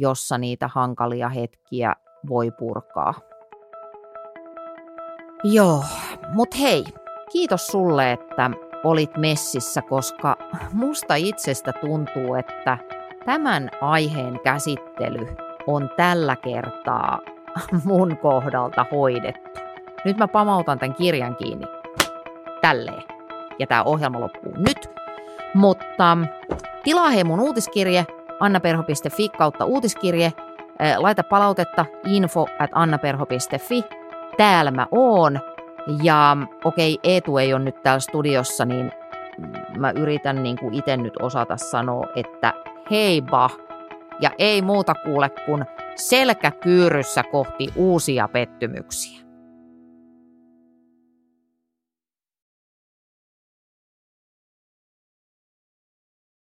jossa niitä hankalia hetkiä voi purkaa. Joo, mut hei, kiitos sulle, että olit messissä, koska musta itsestä tuntuu, että tämän aiheen käsittely on tällä kertaa mun kohdalta hoidettu. Nyt mä pamautan tämän kirjan kiinni. Tälleen. Ja tämä ohjelma loppuu nyt. Mutta tilaa hei mun uutiskirje annaperho.fi kautta uutiskirje. Laita palautetta info at annaperho.fi. Täällä mä oon. Ja okei, Eetu ei ole nyt täällä studiossa, niin mä yritän niin kuin itse nyt osata sanoa, että heiba. Ja ei muuta kuule kuin selkäkyyryssä kohti uusia pettymyksiä.